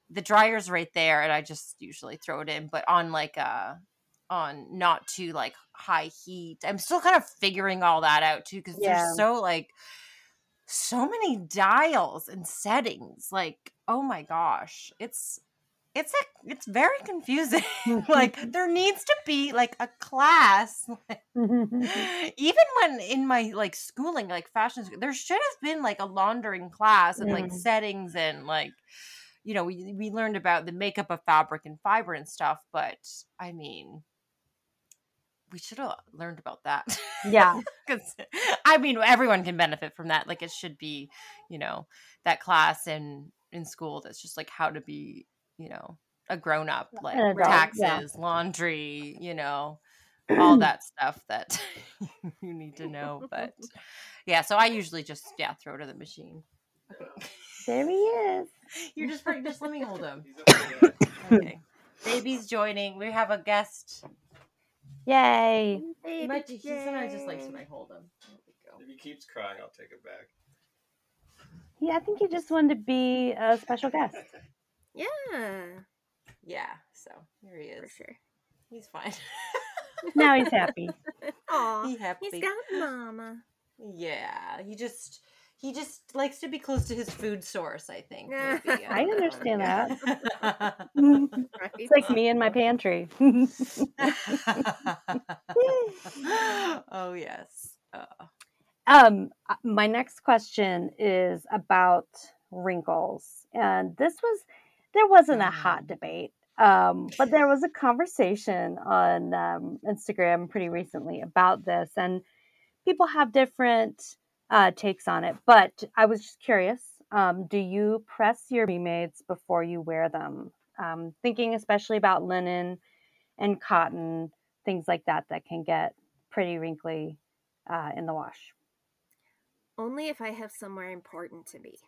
the dryer's right there and I just usually throw it in, but on like a on not too like high heat. I'm still kind of figuring all that out too because Yeah. there's so like so many dials and settings. Like, oh my gosh, it's it's a it's very confusing. [LAUGHS] Mm-hmm. like there needs to be like a class. [LAUGHS] Mm-hmm. Even when in my like schooling, like fashion, school, there should have been like a laundering class and like settings and like you know we we learned about the makeup of fabric and fiber and stuff. But I mean, we should have learned about that. yeah. [LAUGHS] because I mean everyone can benefit from that. Like it should be, you know, that class in in school that's just like how to be, you know, a grown up, like adult, taxes, yeah. laundry, you know, all [CLEARS THROAT] that stuff that [LAUGHS] you need to know. But [LAUGHS] yeah, so I usually just yeah throw to the machine. There he is. you're just just let me hold him. He's up there. Okay, baby's joining. We have a guest. Yay. He, might, he sometimes just likes when I hold him. There we go. If he keeps crying, I'll take it back. Yeah, I think he just wanted to be a special guest. [LAUGHS] yeah Yeah, so here he for is. sure He's fine. [LAUGHS] Now he's happy. [LAUGHS] Aw, he happy. he's got mama yeah, he just he just likes to be close to his food source. I think. Yeah. maybe. I don't know. understand that. that. [LAUGHS] [LAUGHS] right It's like me in my pantry. [LAUGHS] oh yes. Uh, um, uh, my next question is about wrinkles, and this was there wasn't a hot Mm. debate, um, but there was a conversation on um, Instagram pretty recently about this, and people have different uh, takes on it. But I was just curious: um, do you press your maids before you wear them? Um, thinking especially about linen and cotton, things like that that can get pretty wrinkly uh, in the wash. only if i have somewhere important to be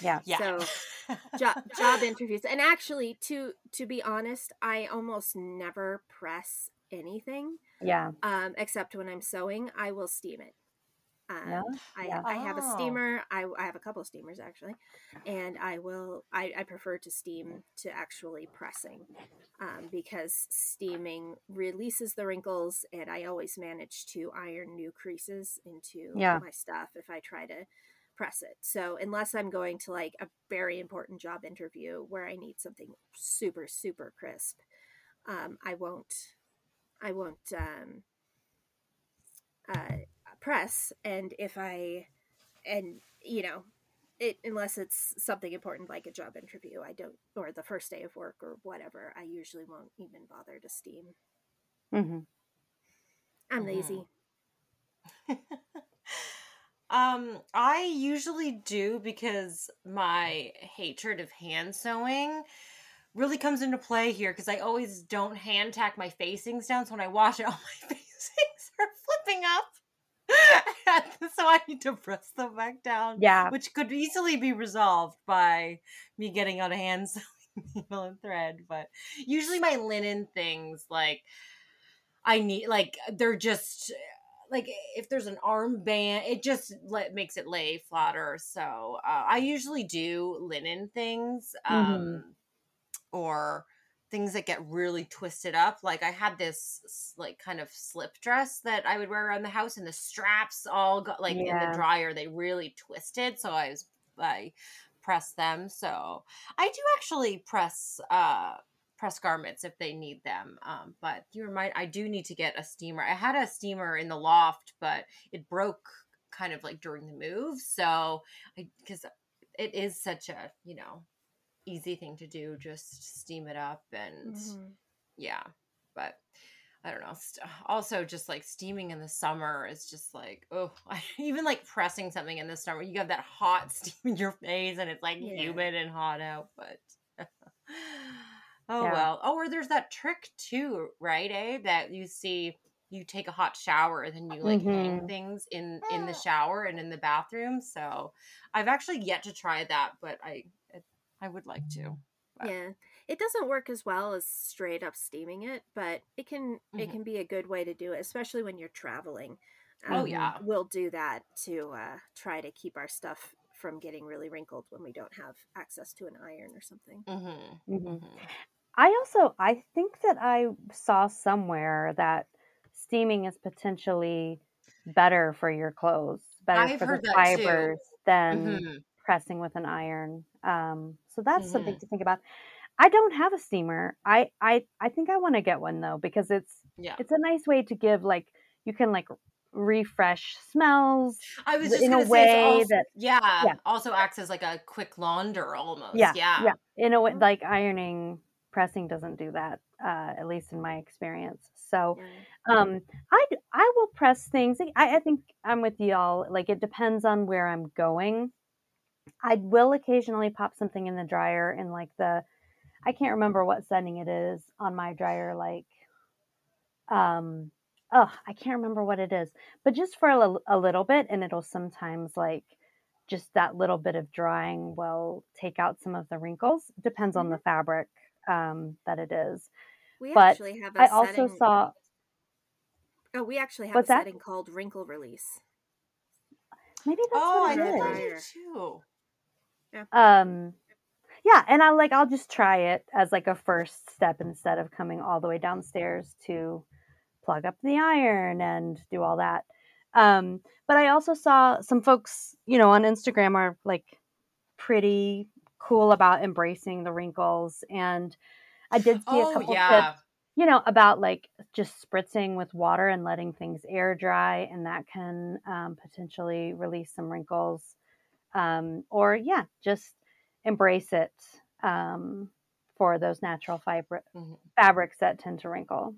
Yeah. yeah. So, [LAUGHS] job job interviews and actually to to be honest i almost never press anything Yeah. um except when i'm sewing i will steam it Um, Yeah, I, yeah. I have a steamer. I, I have a couple steamers actually, and I will. I, I prefer to steam to actually pressing, um, because steaming releases the wrinkles, and I always manage to iron new creases into Yeah. my stuff if I try to press it. So unless I'm going to like a very important job interview where I need something super super crisp, um, I won't. I won't. Um, uh, press and if i and you know it unless it's something important like a job interview i don't or the first day of work or whatever i usually won't even bother to steam hmm i'm Mhm. lazy [LAUGHS] um, I usually do because my hatred of hand sewing really comes into play here because I always don't hand tack my facings down. So when I wash it, [LAUGHS] all my [LAUGHS] facings are flipping up. [LAUGHS] so I need to press them back down. Yeah. Which could easily be resolved by me getting out a hand [LAUGHS] sewing needle and thread. But usually my linen things, like, I need, like, they're just like if there's an armband, it just let, makes it lay flatter. So uh, I usually do linen things, um, or things that get really twisted up. Like I had this like kind of slip dress that I would wear around the house, and the straps all got like in the dryer they really twisted. So I was I pressed them. So I do actually press uh press garments if they need them. Um, but you remind I do need to get a steamer. I had a steamer in the loft, but it broke kind of like during the move. So I because it is such a you know easy thing to do, just steam it up and Mhm. yeah. But I don't know. St- Also, just like steaming in the summer is just like oh, [LAUGHS] even like pressing something in the summer, you have that hot [LAUGHS] steam in your face, and it's like Yeah. humid and hot out. But [LAUGHS] oh Yeah. well. Oh, or there's that trick too, right? Eh, that you see. You take a hot shower and then you like hang Mhm. things in in the shower and in the bathroom. So I've actually yet to try that, but I I would like to. But- yeah it doesn't work as well as straight up steaming it but it can it Mhm. can be a good way to do it especially when you're traveling Oh, Um, yeah. we'll do that to uh, try to keep our stuff from getting really wrinkled when we don't have access to an iron or something Mm-hmm. hmm Mm-hmm. I also I think that I saw somewhere that steaming is potentially better for your clothes, better I've for heard the that too. fibers than Mm-hmm. pressing with an iron. Um, so that's something Mhm. to think about. I don't have a steamer. I I I think I want to get one though because it's Yeah. it's a nice way to give like you can like refresh smells. I was just in a way also, that- yeah, yeah. also acts as like a quick launder almost. Yeah, Yeah. yeah. In a way, Mhm. like ironing, pressing doesn't do that. Uh, at least in my experience. So. Um i i will press things I, I think i'm with y'all like it depends on where i'm going i will occasionally pop something in the dryer in like the i can't remember what setting it is on my dryer like um oh i can't remember what it is but just for a, li- a little bit and it'll sometimes like just that little bit of drying will take out some of the wrinkles depends on the fabric um that it is we But actually have a i also setting saw oh we actually have What's a that? setting called wrinkle release maybe that's Oh, what I it think is. I Too. um yeah and i like i'll just try it as like a first step instead of coming all the way downstairs to plug up the iron and do all that um but i also saw some folks you know on instagram are like pretty cool about embracing the wrinkles and i did see a Oh couple yeah. tips you know about like just spritzing with water and letting things air dry and that can um, potentially release some wrinkles um, or yeah just embrace it um, for those natural fibri- Mhm. fabrics that tend to wrinkle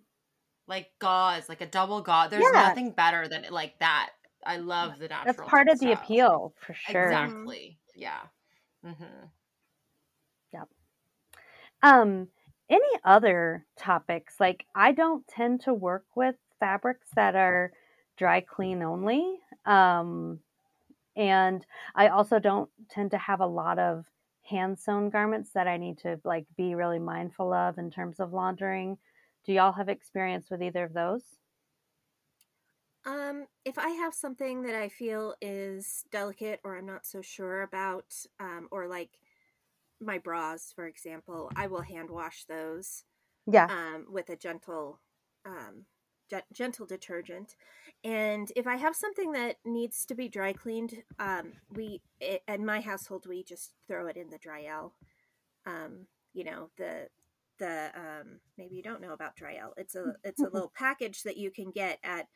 Like gauze, like a double gauze. There's Yeah. nothing better than like that. I love the natural. that's part of the appeal for sure Exactly. Yeah. Mm-hmm. Yep. Um any other topics like i don't tend to work with fabrics that are dry clean only um and i also don't tend to have a lot of hand sewn garments that i need to like be really mindful of in terms of laundering do y'all have experience with either of those Um, if I have something that I feel is delicate or I'm not so sure about, um, or like my bras, for example, I will hand wash those Yeah. um, with a gentle, um, ge- gentle detergent. And if I have something that needs to be dry cleaned, um, we it, in my household we just throw it in the Dryel. Um, you know the the um, maybe you don't know about Dryel. It's a it's a little [LAUGHS] package that you can get at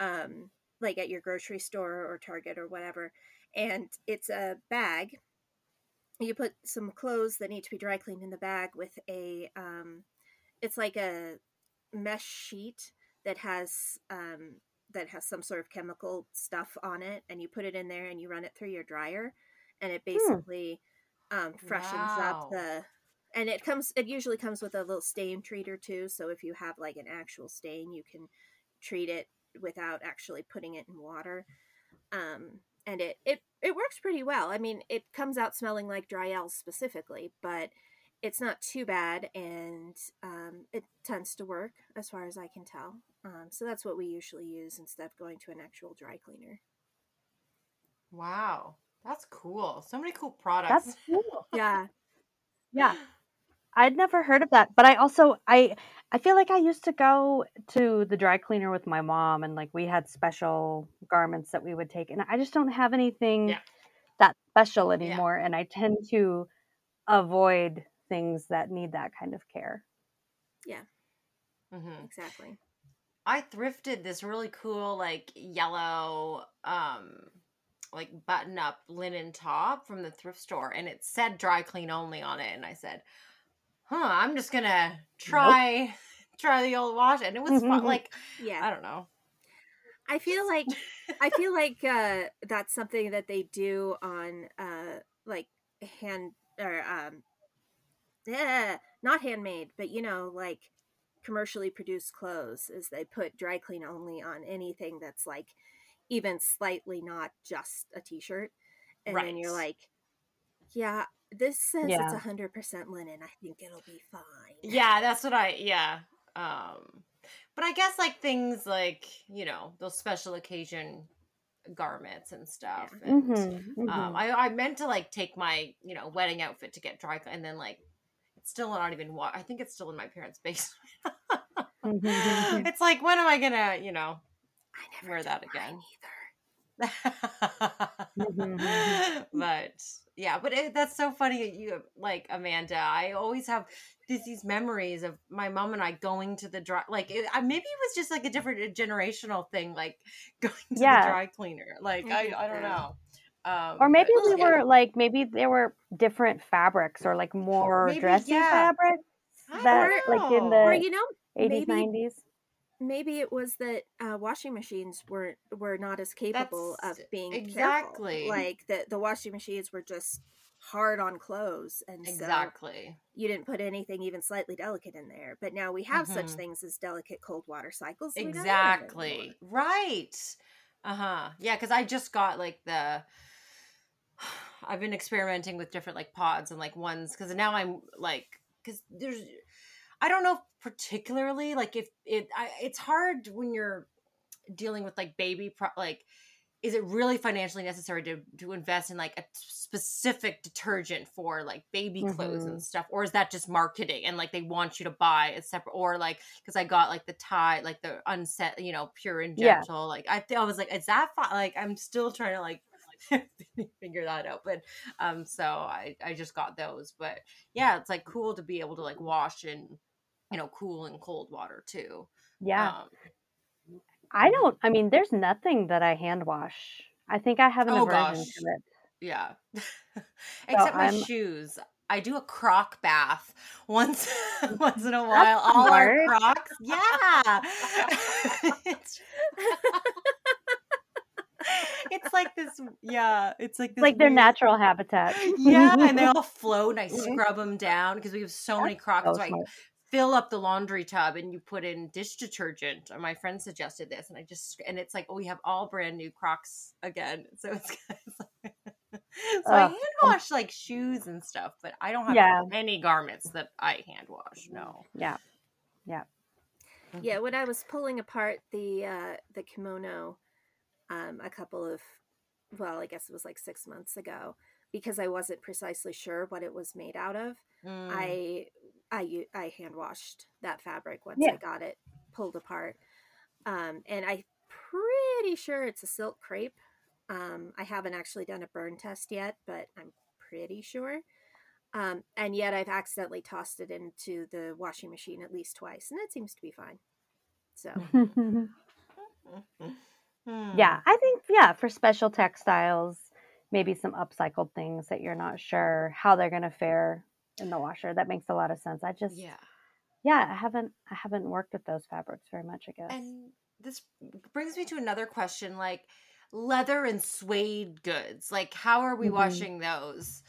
um, like at your grocery store or Target or whatever, and it's a bag. You put some clothes that need to be dry cleaned in the bag with a um, it's like a mesh sheet that has um, that has some sort of chemical stuff on it, and you put it in there and you run it through your dryer, and it basically um, freshens Wow. up the. And it comes. It usually comes with a little stain treater too. So if you have like an actual stain, you can treat it without actually putting it in water. Um, and it it it works pretty well. I mean, it comes out smelling like Dryel specifically, but it's not too bad, and um, it tends to work as far as I can tell. Um, so that's what we usually use instead of going to an actual dry cleaner. Wow. That's cool. So many cool products. That's cool. [LAUGHS] Yeah, Yeah. I'd never heard of that, but I also I I feel like I used to go to the dry cleaner with my mom and like we had special garments that we would take and I just don't have anything Yeah. that special anymore and I tend to avoid things that need that kind of care. Yeah. Mhm. exactly. I thrifted this really cool like yellow um like button up linen top from the thrift store and it said dry clean only on it and I said, "Huh, I'm just going to try [LAUGHS] try the old wash." And it was fun [LAUGHS] like Yeah, I don't know. I feel like I [LAUGHS] feel like uh, that's something that they do on uh, like hand or um, yeah, not handmade, but you know, like commercially produced clothes. Is they put dry clean only on anything that's like even slightly not just a t-shirt, and then you're like, yeah, this says it's Yeah. a hundred percent linen. I think it'll be fine. Yeah, that's what I yeah. Um but I guess like things like, you know, those special occasion garments and stuff. And Mhm, um mhm. I I meant to like take my, you know, wedding outfit to get dry cl- and then like it's still not even wa- I think it's still in my parents' basement. Mhm, [LAUGHS] mhm. it's like when am I going to, you know, I never wear that again. [LAUGHS] Mhm, mhm. but yeah, but it, that's so funny. You like Amanda. I always have these, these memories of my mom and I going to the dry. Like it, I- maybe it was just like a different generational thing, like [LAUGHS] going to Yeah. the dry cleaner. Like I I, I don't so. know. Um, Or maybe but we yeah. were like maybe there were different fabrics or like more Maybe, dressy yeah. fabrics that don't like in the Or you know, 80s maybe 90s. maybe it was that uh, washing machines weren't were not as capable That's of being exactly. careful. like the the washing machines were just hard on clothes and so exactly. you didn't put anything even slightly delicate in there but now we have such Mhm. things as delicate cold water cycles so we don't have them Exactly. Right. Uh huh. Yeah, because I just got like the. I've been experimenting with different like pods and like ones because now I'm like because there's I don't know particularly like if it I, it's hard when you're dealing with like baby pro like is it really financially necessary to to invest in like a specific detergent for like baby clothes Mhm. and stuff or is that just marketing and like they want you to buy a separate or like because i got like the tie like the unset you know pure and Yeah. gentle like i th- i was like is that fi-? like i'm still trying to like [LAUGHS] figure that out but um so i i just got those but yeah it's like cool to be able to like wash in you know cool and cold water too Yeah. um, I don't I mean there's nothing that I hand wash. I think I have an Oh, aversion gosh. to it. Yeah. [LAUGHS] Except my I'm- shoes. I do a croc bath [LAUGHS] once once in a while. All our smart. crocs. Yeah. It's, [LAUGHS] it's like this yeah, it's like this like their weird- natural habitat. [LAUGHS] Yeah, and they [LAUGHS] all float and I mm-hmm. scrub them down because we have so many crocs. so so I fill up the laundry tub and you put in dish detergent. And my friend suggested this, and I just and it's like, oh, we have all brand new Crocs again. So it's, it's like, so I Ugh. hand oh. wash like shoes and stuff, but I don't have Yeah. any garments that I hand wash. Mm, no. Yeah yeah. Mm-hmm. yeah when i was pulling apart the uh the kimono um a couple of well i guess it was like six months ago because i wasn't precisely sure what it was made out of Mm. i i u- i hand washed that fabric once Yeah. i got it pulled apart um and I'm pretty sure it's a silk crepe um i haven't actually done a burn test yet but i'm pretty sure um, and yet I've accidentally tossed it into the washing machine at least twice, and it seems to be fine. So [LAUGHS] [LAUGHS] Hmm. yeah, I think yeah, for special textiles, maybe some upcycled things that you're not sure how they're going to fare in the washer. That makes a lot of sense. I just Yeah. yeah, I haven't I haven't worked with those fabrics very much, I guess. And this brings me to another question like leather and suede goods. Like how are we Mhm. washing those?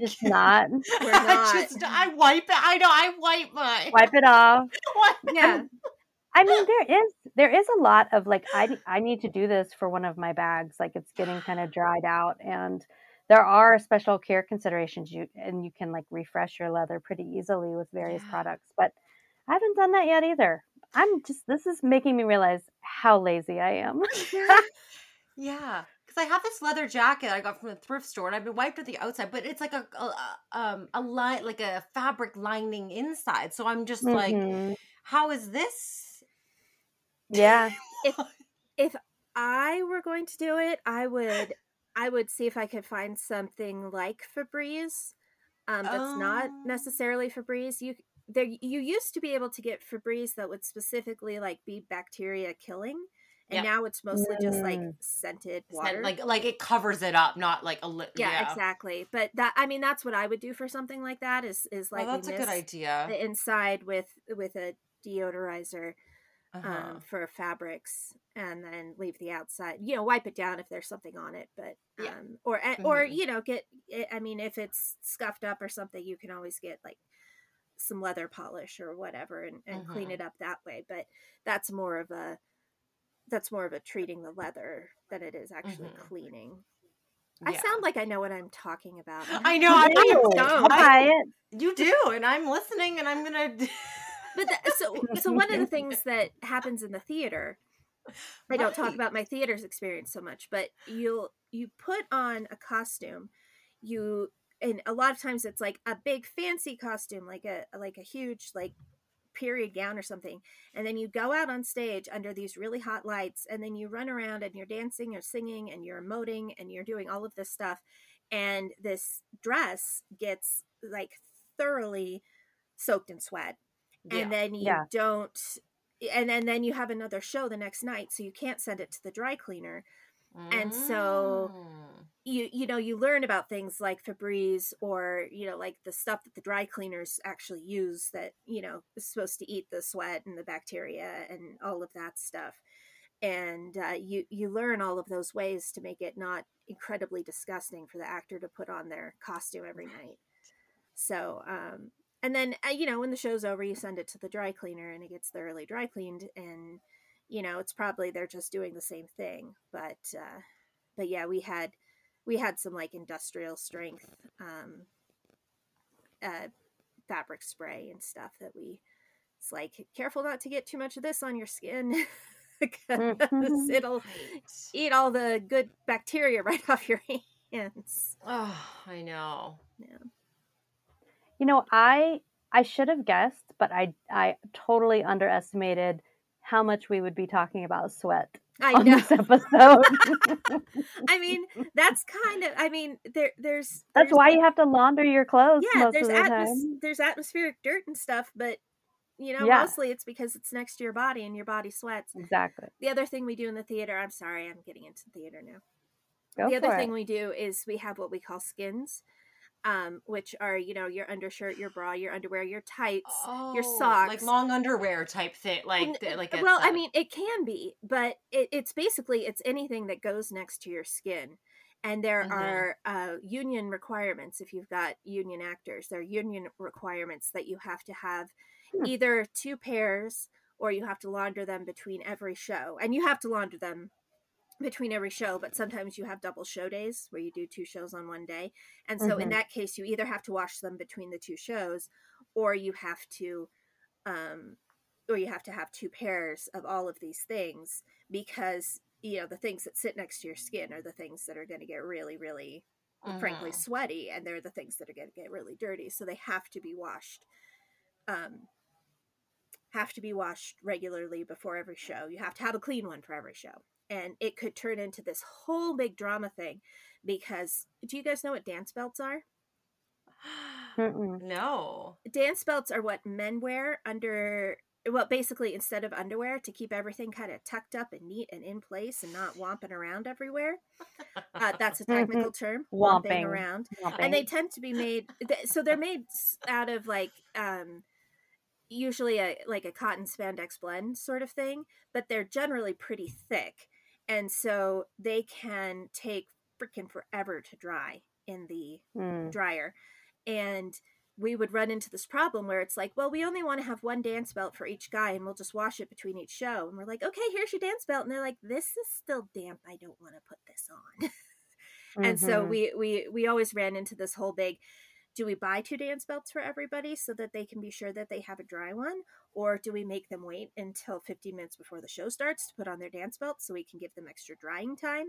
just [LAUGHS] not We're [LAUGHS] I not. just I wipe it. I know I wipe mine. wipe it off. [LAUGHS] Wipe it. yeah, I mean, there is there is a lot of like I I need to do this for one of my bags. Like it's getting kind of [SIGHS] dried out, and there are special care considerations. You and you can like refresh your leather pretty easily with various Yeah. products. But I haven't done that yet either. I'm just this is making me realize how lazy I am. [LAUGHS] Yeah, [LAUGHS] because I have this leather jacket I got from the thrift store, and I've been wiped at the outside, but it's like a, a um a line like a fabric lining inside. So I'm just like, Mhm. how is this? Yeah, [LAUGHS] if if I were going to do it, I would I would see if I could find something like Febreze. Um, that's not Oh. necessarily Febreze. You there you used to be able to get Febreze that would specifically like be bacteria killing, and Yep. now it's mostly just like Mm. scented water. Like like it covers it up, not like a lip. yeah, exactly. But that I mean that's what I would do for something like that is is Oh, like that's a good idea. the inside with with a deodorizer Uh-huh. um, for fabrics and then leave the outside you know wipe it down if there's something on it but Yeah. um or eh, or you know get i I mean if it's scuffed up or something you can always get like some leather polish or whatever and, and clean Mhm. it up that way but that's more of a that's more of a treating the leather than it is actually Mhm. cleaning i sound like i know what i'm talking about I know. I, You I, do. I'll buy it. you do, and I'm listening, and I'm gonna. [LAUGHS] but that, so [LAUGHS] so one of the things that happens in the theater i don't talk about my theater's experience so much but you'll you put on a costume you and a lot of times it's like a big fancy costume like a like a huge like period gown or something and then you go out on stage under these really hot lights and then you run around and you're dancing or singing and you're emoting and you're doing all of this stuff and this dress gets like thoroughly soaked in sweat and then you Yeah. don't and, and then you have another show the next night so you can't send it to the dry cleaner. And so- Mm. you you know you learn about things like Febreze or you know like the stuff that the dry cleaners actually use that you know is supposed to eat the sweat and the bacteria and all of that stuff. And uh, you you learn all of those ways to make it not incredibly disgusting for the actor to put on their costume every night. So um and then uh, you know when the show's over you send it to the dry cleaner and it gets thoroughly dry cleaned and you know it's probably they're just doing the same thing. But uh but yeah we had we had some like industrial strength um uh fabric spray and stuff that we it's like careful not to get too much of this on your skin [LAUGHS] because [LAUGHS] it'll eat all the good bacteria [LAUGHS] right off your hands. Oh, I know. You know, I I should have guessed, but I I totally underestimated how much we would be talking about sweat i on know this episode. [LAUGHS] i mean that's kind of i mean there there's That's there's- why you have to launder your clothes yeah most there's of the atmos- there's atmospheric dirt and stuff but you know Yeah. mostly it's because it's next to your body and your body sweats Exactly. the other thing we do in the theater i'm sorry i'm getting into theater now Go the other it. thing we do is we have what we call skins um, which are you know your undershirt your bra your underwear your tights your Oh, socks like long underwear type thing, like the- like it's well i mean it can be but it, it's basically it's anything that goes next to your skin and there Mhm. are uh, union requirements if you've got union actors there are union requirements that you have to have Hmm. either two pairs or you have to launder them between every show and you have to launder them between every show but sometimes you have double show days where you do two shows on one day and so in Mhm. that case you either have to wash them between the two shows or you have to um, or you have to have two pairs of all of these things because you know the things that sit next to your skin are the things that are going to get really really frankly Mhm. sweaty and they're the things that are going to get really dirty so they have to be washed um have to be washed regularly before every show you have to have a clean one for every show and it could turn into this whole big drama thing because do you guys know what dance belts are [GASPS] no. dance belts are what men wear under well basically instead of underwear to keep everything kind of tucked up and neat and in place and not womping around everywhere [LAUGHS] uh, that's a technical term womping Womping. around Whopping. and they tend to be made so they're made out of like um usually a like a cotton spandex blend sort of thing but they're generally pretty thick and so they can take freaking forever to dry in the Mm. dryer. And we would run into this problem where it's like well we only want to have one dance belt for each guy and we'll just wash it between each show. And we're like okay here's your dance belt. And they're like this is still damp. I don't want to put this on. [LAUGHS] And so Mhm. we we we always ran into this whole big do we buy two dance belts for everybody so that they can be sure that they have a dry one or do we make them wait until 15 minutes before the show starts to put on their dance belt so we can give them extra drying time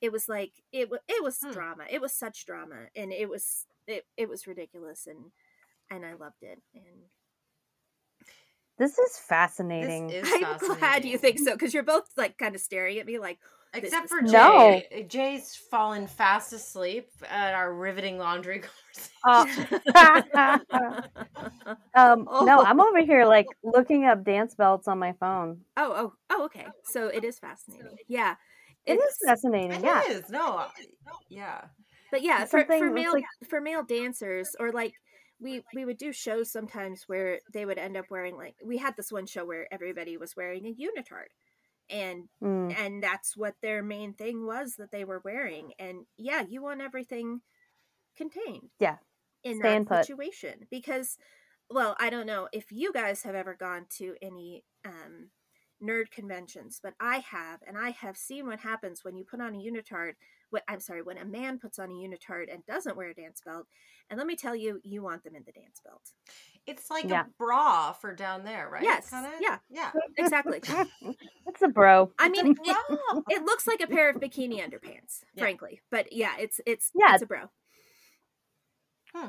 it was like it was it was Hmm. drama it was such drama and it was it, it was ridiculous and and i loved it and This is fascinating. This is i'm glad you think so because you're both like kind of staring at me like this Except for. Jay. No. Jay's fallen fast asleep at our riveting laundry [LAUGHS] Uh, [LAUGHS] um, No, Oh. I'm over here like looking up dance belts on my phone. oh oh oh okay so it is fascinating yeah It is It's- fascinating. Yeah. It is. No. Yeah. But yeah, It's for, something for male like- for male dancers or like we we would do shows sometimes where they would end up wearing like we had this one show where everybody was wearing a unitard and Mm. and that's what their main thing was that they were wearing and yeah you want everything contained Yeah. in Stay that put. situation because well i don't know if you guys have ever gone to any um nerd conventions but i have and i have seen what happens when you put on a unitard what i'm sorry when a man puts on a unitard and doesn't wear a dance belt and let me tell you you want them in the dance belt It's like Yeah. a bra for down there, right? Yes, Kinda? yeah. Yeah. exactly [LAUGHS] It's a bro. i mean It's [LAUGHS] it, it looks like a pair of bikini underpants [LAUGHS] Yeah. frankly but yeah it's it's Yeah. it's a bro Hmm.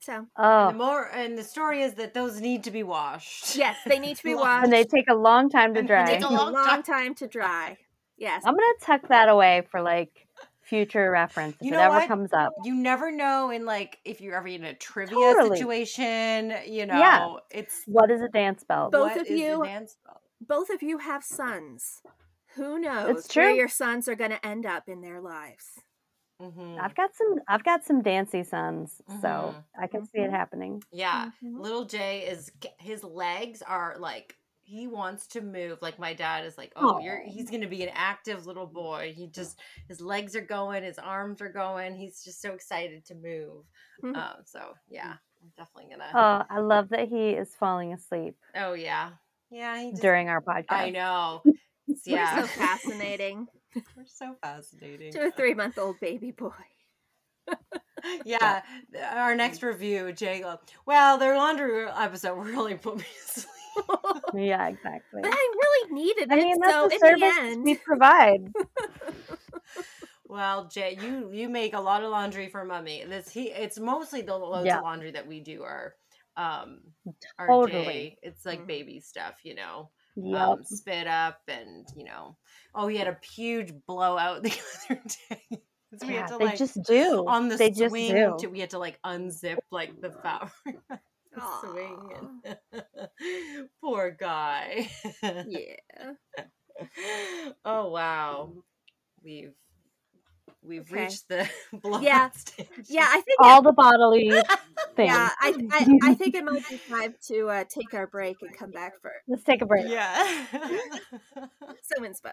so And Oh, the more and the story is that those need to be washed. yes they need to be washed and they take a long time to dry. they Take a a long, long time. to dry. Yes. I'm gonna tuck that away for like future reference if You it ever what? comes up. You never know in like if you're ever in a trivia Totally. situation, you know, Yeah. it's What is a dance belt? Both what of is the you- dance belt? Both of you have sons. Who knows true. where your sons are going to end up in their lives? Mhm. I've got some. I've got some dancy sons, so Mhm. I can see it happening. Yeah, Mhm. little Jay is his legs are like he wants to move. Like my dad is like, oh, you're he's gonna be an active little boy. He just his legs are going, his arms are going. He's just so excited to move. Mhm. Um, so yeah, I'm definitely gonna. Oh, I love that he is falling asleep oh yeah, yeah. He just, during our podcast. I know. [LAUGHS] It's- We're yeah, so [LAUGHS] fascinating We're so fascinating. to a three month old baby boy. [LAUGHS] Yeah, our next review, Jay. Well, their laundry episode really put me to sleep. [LAUGHS] Yeah, exactly. But I really needed I it. mean, that's so the in the end, we provide. [LAUGHS] Well, Jay, you you make a lot of laundry for mummy. This he it's mostly the loads Yeah. of laundry that we do are um are Totally. Jay. It's like Mhm. baby stuff, you know. Yep. Um spit up and you know. Oh, he had a huge blowout [LAUGHS] the other day. So we yeah, had to they like just do. on the they just swing do. to, we had to like unzip like the fabric. The swing and [LAUGHS] poor guy. [LAUGHS] yeah. oh wow. We've we've Okay. reached the [LAUGHS] blowout Yeah. stage. Yeah, I think All the bodily things. yeah, I, I I think it might be time to uh, take our break and come back for Let's take a break. Yeah. Sew Inspo.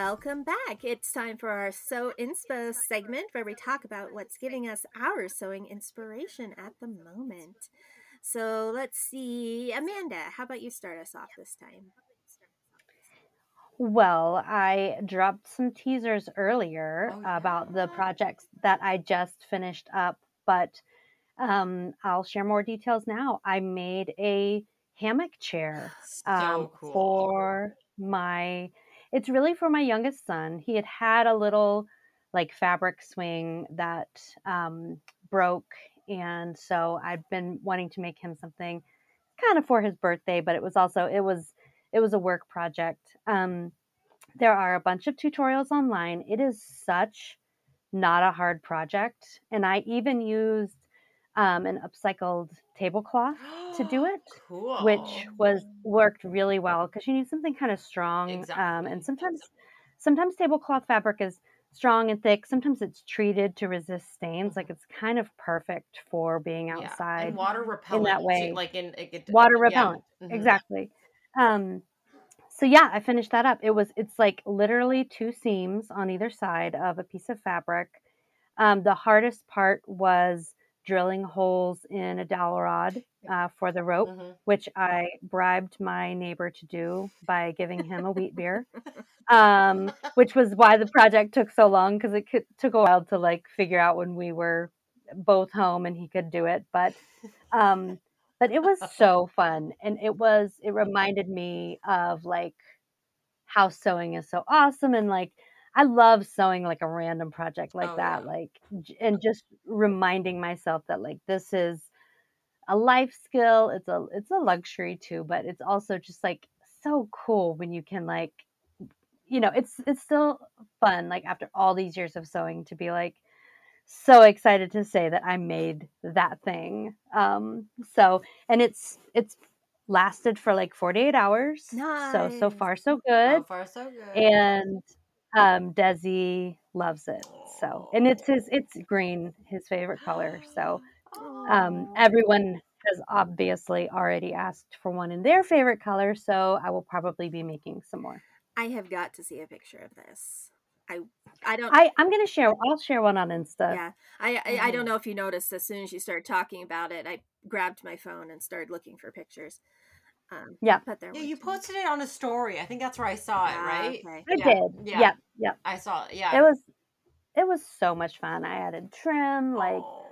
Welcome back. It's time for our Sew Inspo segment where we talk about what's giving us our sewing inspiration at the moment. So let's see. Amanda, how about you start us off this time? Well, I dropped some teasers earlier Oh, about the projects that I just finished up, but um, I'll share more details now. I made a hammock chair [GASPS] So um, cool. for my. It's really for my youngest son. He had had a little like fabric swing that um, broke, and so I've been wanting to make him something kind of for his birthday, but it was also it was it was a work project. Um, there are a bunch of tutorials online. It is such not a hard project, and I even used um, an upcycled tablecloth to do [GASPS] it Cool. which was worked really well because you need something kind of strong um, Exactly. and sometimes sometimes tablecloth fabric is strong and thick sometimes it's treated to resist stains like it's kind of perfect for being Mm-hmm. Yeah, outside and water repellent in that way. like in it, it- water yeah. repellent Mhm. exactly um so yeah i finished that up it was it's like literally two seams on either side of a piece of fabric um, the hardest part was drilling holes in a dowel rod uh, for the rope Mhm. which I bribed my neighbor to do by giving him a wheat beer, [LAUGHS] um, which was why the project took so long because it could, took a while to like figure out when we were both home and he could do it. But um, but it was so fun, and it was it reminded me of like how sewing is so awesome and like I love sewing like a random project like Oh, that, yeah. like and just reminding myself that like this is a life skill it's a it's a luxury too but it's also just like so cool when you can like you know it's it's still fun like after all these years of sewing to be like so excited to say that i made that thing um so and it's it's lasted for like 48 hours so so far so good. So far, so good. and um desi loves it so and it's his it's green his favorite color so um, everyone has obviously already asked for one in their favorite color, so I will probably be making some more. I have got to see a picture of this. I I don't I, I'm gonna share. I'll share one on Insta. yeah. I, I I don't Mhm. know if you noticed as soon as you started talking about it, I grabbed my phone and started looking for pictures. Um, Yeah. but there yeah, you two. posted it on a story. I think that's where I saw it, Ah, right? okay. I Yeah, did. yeah. Yep. Yep. I saw it. Yeah. It was it was so much fun. I added trim. Like Oh.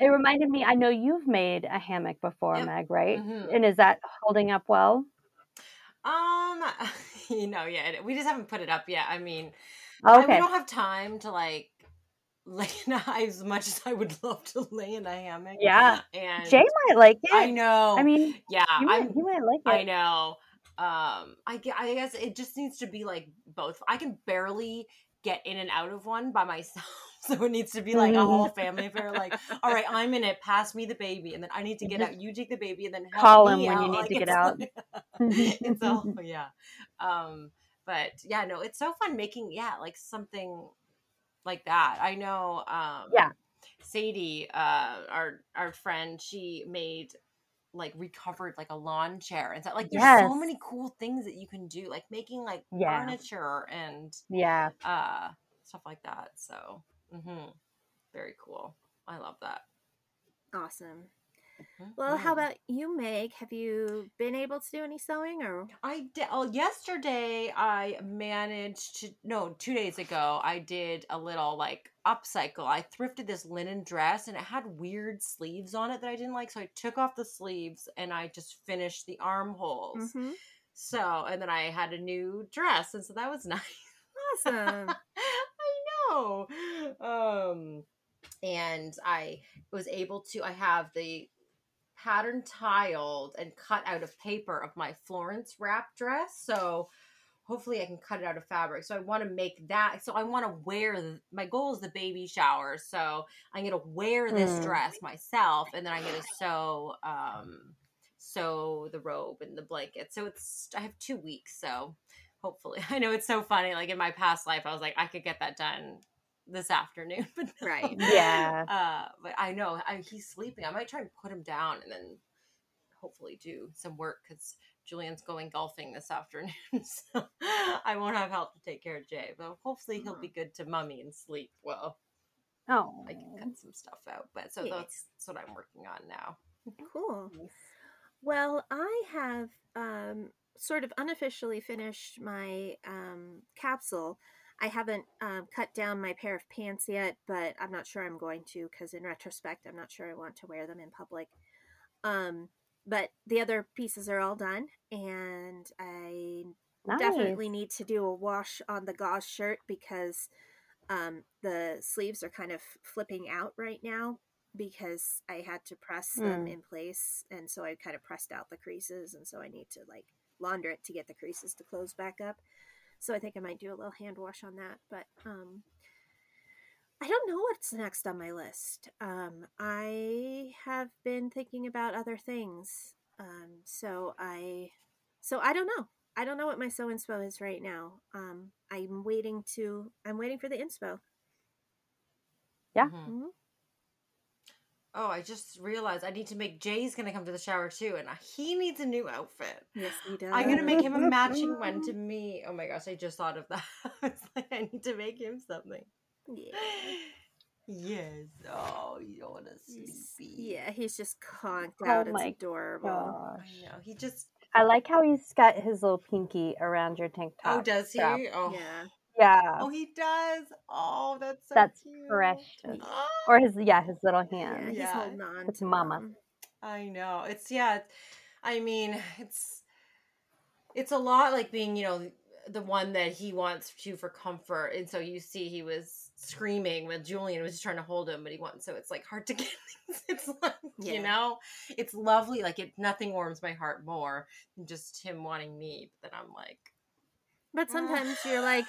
it reminded me. I know you've made a hammock before, Yep. Meg, right? Mhm. And is that holding up well? Um, [LAUGHS] you know, yeah, we just haven't put it up yet. I mean, I, we don't have time to like lay in a, [LAUGHS] as much as I would love to lay in a hammock. Yeah. and Jay might like it. I know. I mean, yeah, you might, you might like it. I know. Um, I, I guess it just needs to be like both. I can barely get in and out of one by myself. [LAUGHS] So it needs to be like a whole [LAUGHS] family affair. Like, all right, I'm in it. Pass me the baby, and then I need to get out. You take the baby, and then help call him me when you need Like, to get out. it's all yeah. Um, but yeah, no, it's so fun making yeah like something like that. I know. Um, Yeah. Sadie, uh, our our friend, she made like recovered like a lawn chair and so like there's so many cool things that you can do like making like Yeah. furniture and yeah. uh stuff like that so mm-hmm. very cool i love that Awesome. Well, how Mhm. about you, Meg? Have you been able to do any sewing or? I did. Oh, yesterday I managed to. No, two days ago I did a little like upcycle. I thrifted this linen dress and it had weird sleeves on it that I didn't like, so I took off the sleeves and I just finished the armholes. Mhm. So, and then I had a new dress, and so that was [LAUGHS] nice. Awesome. [LAUGHS] I know. Um, and I was able to. I have the pattern tiled and cut out of paper of my Florence wrap dress. So hopefully I can cut it out of fabric. So I want to make that. So I want to wear. The, my goal is the baby shower. So I'm gonna wear this Mm. dress myself, and then I'm gonna sew. Um, sew the robe and the blanket. So it's I have two weeks. So hopefully, [LAUGHS] I know it's so funny. Like in my past life, I was like I could get that done this afternoon, [LAUGHS] but no. Right. Yeah. Uh, but I know I, he's sleeping. I might try and put him down and then hopefully do some work because Julian's going golfing this afternoon, [LAUGHS] so I won't have help to take care of Jay. But hopefully he'll be good to mummy and sleep well. Oh, I can cut some stuff out, but so Yeah. that's, that's what I'm working on now. [LAUGHS] Cool. Well, I have um, sort of unofficially finished my um, capsule. I haven't um, cut down my pair of pants yet, but I'm not sure I'm going to because, in retrospect, I'm not sure I want to wear them in public. Um, but the other pieces are all done, and I nice. definitely need to do a wash on the gauze shirt because um, the sleeves are kind of flipping out right now because I had to press them Mm. in place, and so I kind of pressed out the creases, and so I need to like launder it to get the creases to close back up. So I think I might do a little hand wash on that, but um, I don't know what's next on my list. Um, I have been thinking about other things, um, so I, so I don't know. I don't know what my Sew Inspo is right now. Um, I'm waiting to. I'm waiting for the inspo. Yeah. Mhm. Oh, I just realized I need to make Jay's gonna come to the shower too, and he needs a new outfit. Yes, he does. I'm gonna make him a matching one [LAUGHS] to me. Oh my gosh, I just thought of that. [LAUGHS] it's like I need to make him something. Yeah. Yes. Oh, you don't want to sleepy. Yeah, he's just conked Oh out. It's my adorable. Gosh. I know. He just. I like how he's got his little pinky around your tank oh, top. Oh, does he? strap. Oh. Yeah. Yeah. Oh, he does. Oh, that's so That's cute. precious. Oh. Or his yeah, his little Yeah, hand. he's Yeah. holding on It's mama. I know. It's yeah. I mean, it's it's a lot like being, you know, the one that he wants to for comfort, and so you see he was screaming when Julian was just trying to hold him, but he wants so it's like hard to [LAUGHS] get. things. It's like Yeah. you know, it's lovely. Like it, nothing warms my heart more than just him wanting me. But then I'm like, But mm. sometimes you're like,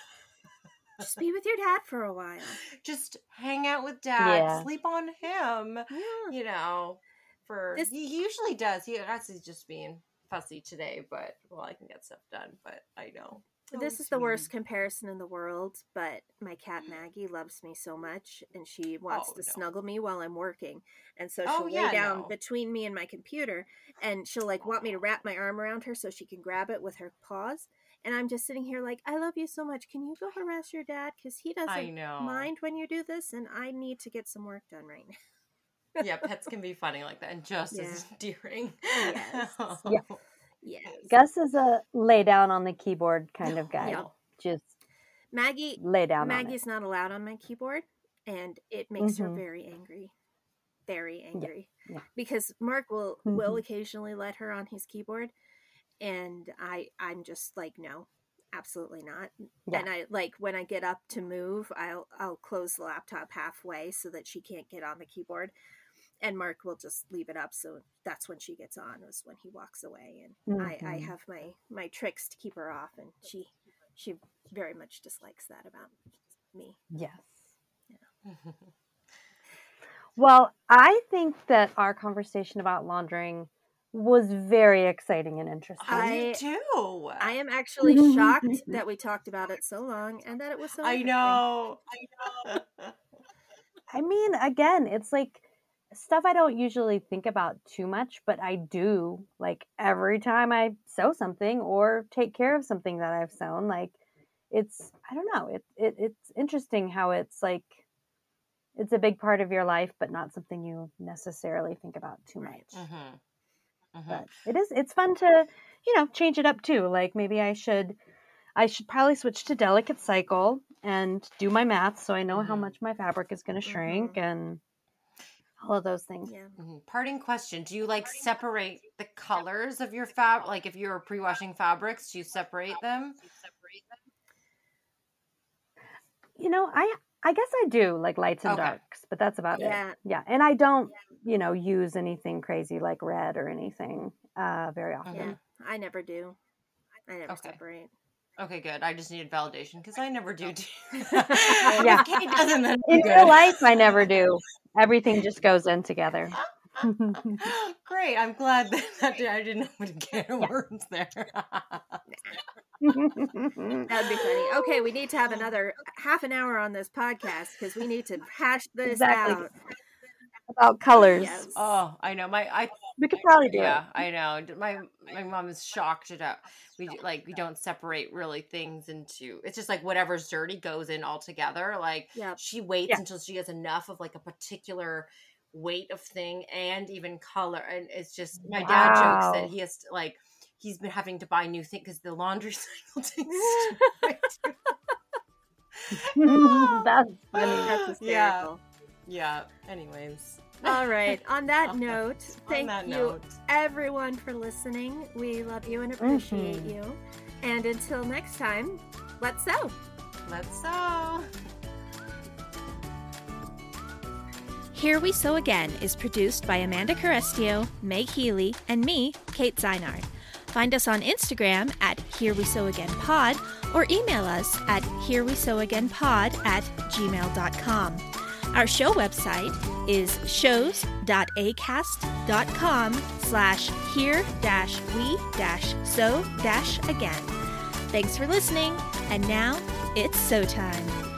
just be with your dad for a while. [LAUGHS] just hang out with dad, Yeah. sleep on him. Yeah. you know, for This- he usually does. He he's just being fussy today, but well, I can get stuff done. But I know This Oh, is the worst comparison in the world, but my cat mm. Maggie loves me so much and she wants Oh, to no. snuggle me while I'm working. And so Oh, she'll yeah, lay down no. between me and my computer and she'll like want me to wrap my arm around her so she can grab it with her paws. And I'm just sitting here like, I love you so much. Can you go harass your dad? Because he doesn't know. mind when you do this and I need to get some work done right now. yeah, pets can be funny like that and just as [LAUGHS] endearing. Yes. [LAUGHS] Yeah. Yes. Gus is a lay down on the keyboard kind of [LAUGHS] guy. Yeah. Just Maggie lay down Maggie's not allowed on my keyboard, and it makes her Mhm. very angry, very angry. yeah. Because Mark will will Mhm. occasionally let her on his keyboard, and I I'm just like no, absolutely not. Yeah. And I like when I get up to move, I'll I'll close the laptop halfway so that she can't get on the keyboard. And Mark will just leave it up, so that's when she gets on. Is when he walks away, and I, I Mhm. have my my tricks to keep her off, and she she very much dislikes that about me. Yes. [LAUGHS] Well, I think that our conversation about laundering was very exciting and interesting. I, I- do. I am actually shocked that we talked about it so long and that it was so. I know. I know. [LAUGHS] I mean, again, it's like stuff I don't usually think about too much, but I do like every time I sew something or take care of something that I've sewn. Like, it's I don't know. It, it it's interesting how it's like it's a big part of your life, but not something you necessarily think about too much. Right. Mm-hmm. But it is it's fun to you know change it up too. Like maybe I should I should probably switch to delicate cycle and do my math so I know how Mhm. much my fabric is going to shrink and all of those things. Yeah. Mhm. Parting question: Do you like separate the colors of your fab? Like if you're pre-washing fabrics, do you separate them? You know, I I guess I do like lights and Okay. darks, but that's about Yeah. it. Yeah, and I don't you know use anything crazy like red or anything uh, very often. Yeah. I never do. I never Okay. separate. Okay, good. I just needed validation because I never do. too. [LAUGHS] [LAUGHS] Yeah. If Kate doesn't. Then In I'm real life, I never do. Everything just goes in together. [LAUGHS] [LAUGHS] Great. I'm glad that, [LAUGHS] that I didn't know what to get words there. [LAUGHS] That'd be funny. Okay, we need to have oh, another half an hour on this podcast because we need to hash this Exactly. out. About colors, Yes. oh, I know. My I we could probably do yeah, it. I know. My my mom is shocked at how we like we don't separate really things into. It's just like whatever's dirty goes in all together. Like Yep. she waits Yeah. until she has enough of like a particular weight of thing and even color. And it's just my dad jokes that he has to, like he's been having to buy new things because the laundry [LAUGHS] cycle takes. [LAUGHS] That's funny. That's [GASPS] Yeah. yeah. Anyways. [LAUGHS] All right. On that note, thank that you note. everyone for listening. We love you and appreciate Mhm. you. And until next time, let's sew. Let's sew. Here We Sew Again is produced by Amanda Carestio, Meg Healy, and me, Kate Zeinard. Find us on Instagram at Here We Sew Again Pod or email us at Here We Sew Again Pod at gmail.com. Our show website is shows.acast.com slash here dash we dash sew dash again. Thanks for listening, and now it's sew time.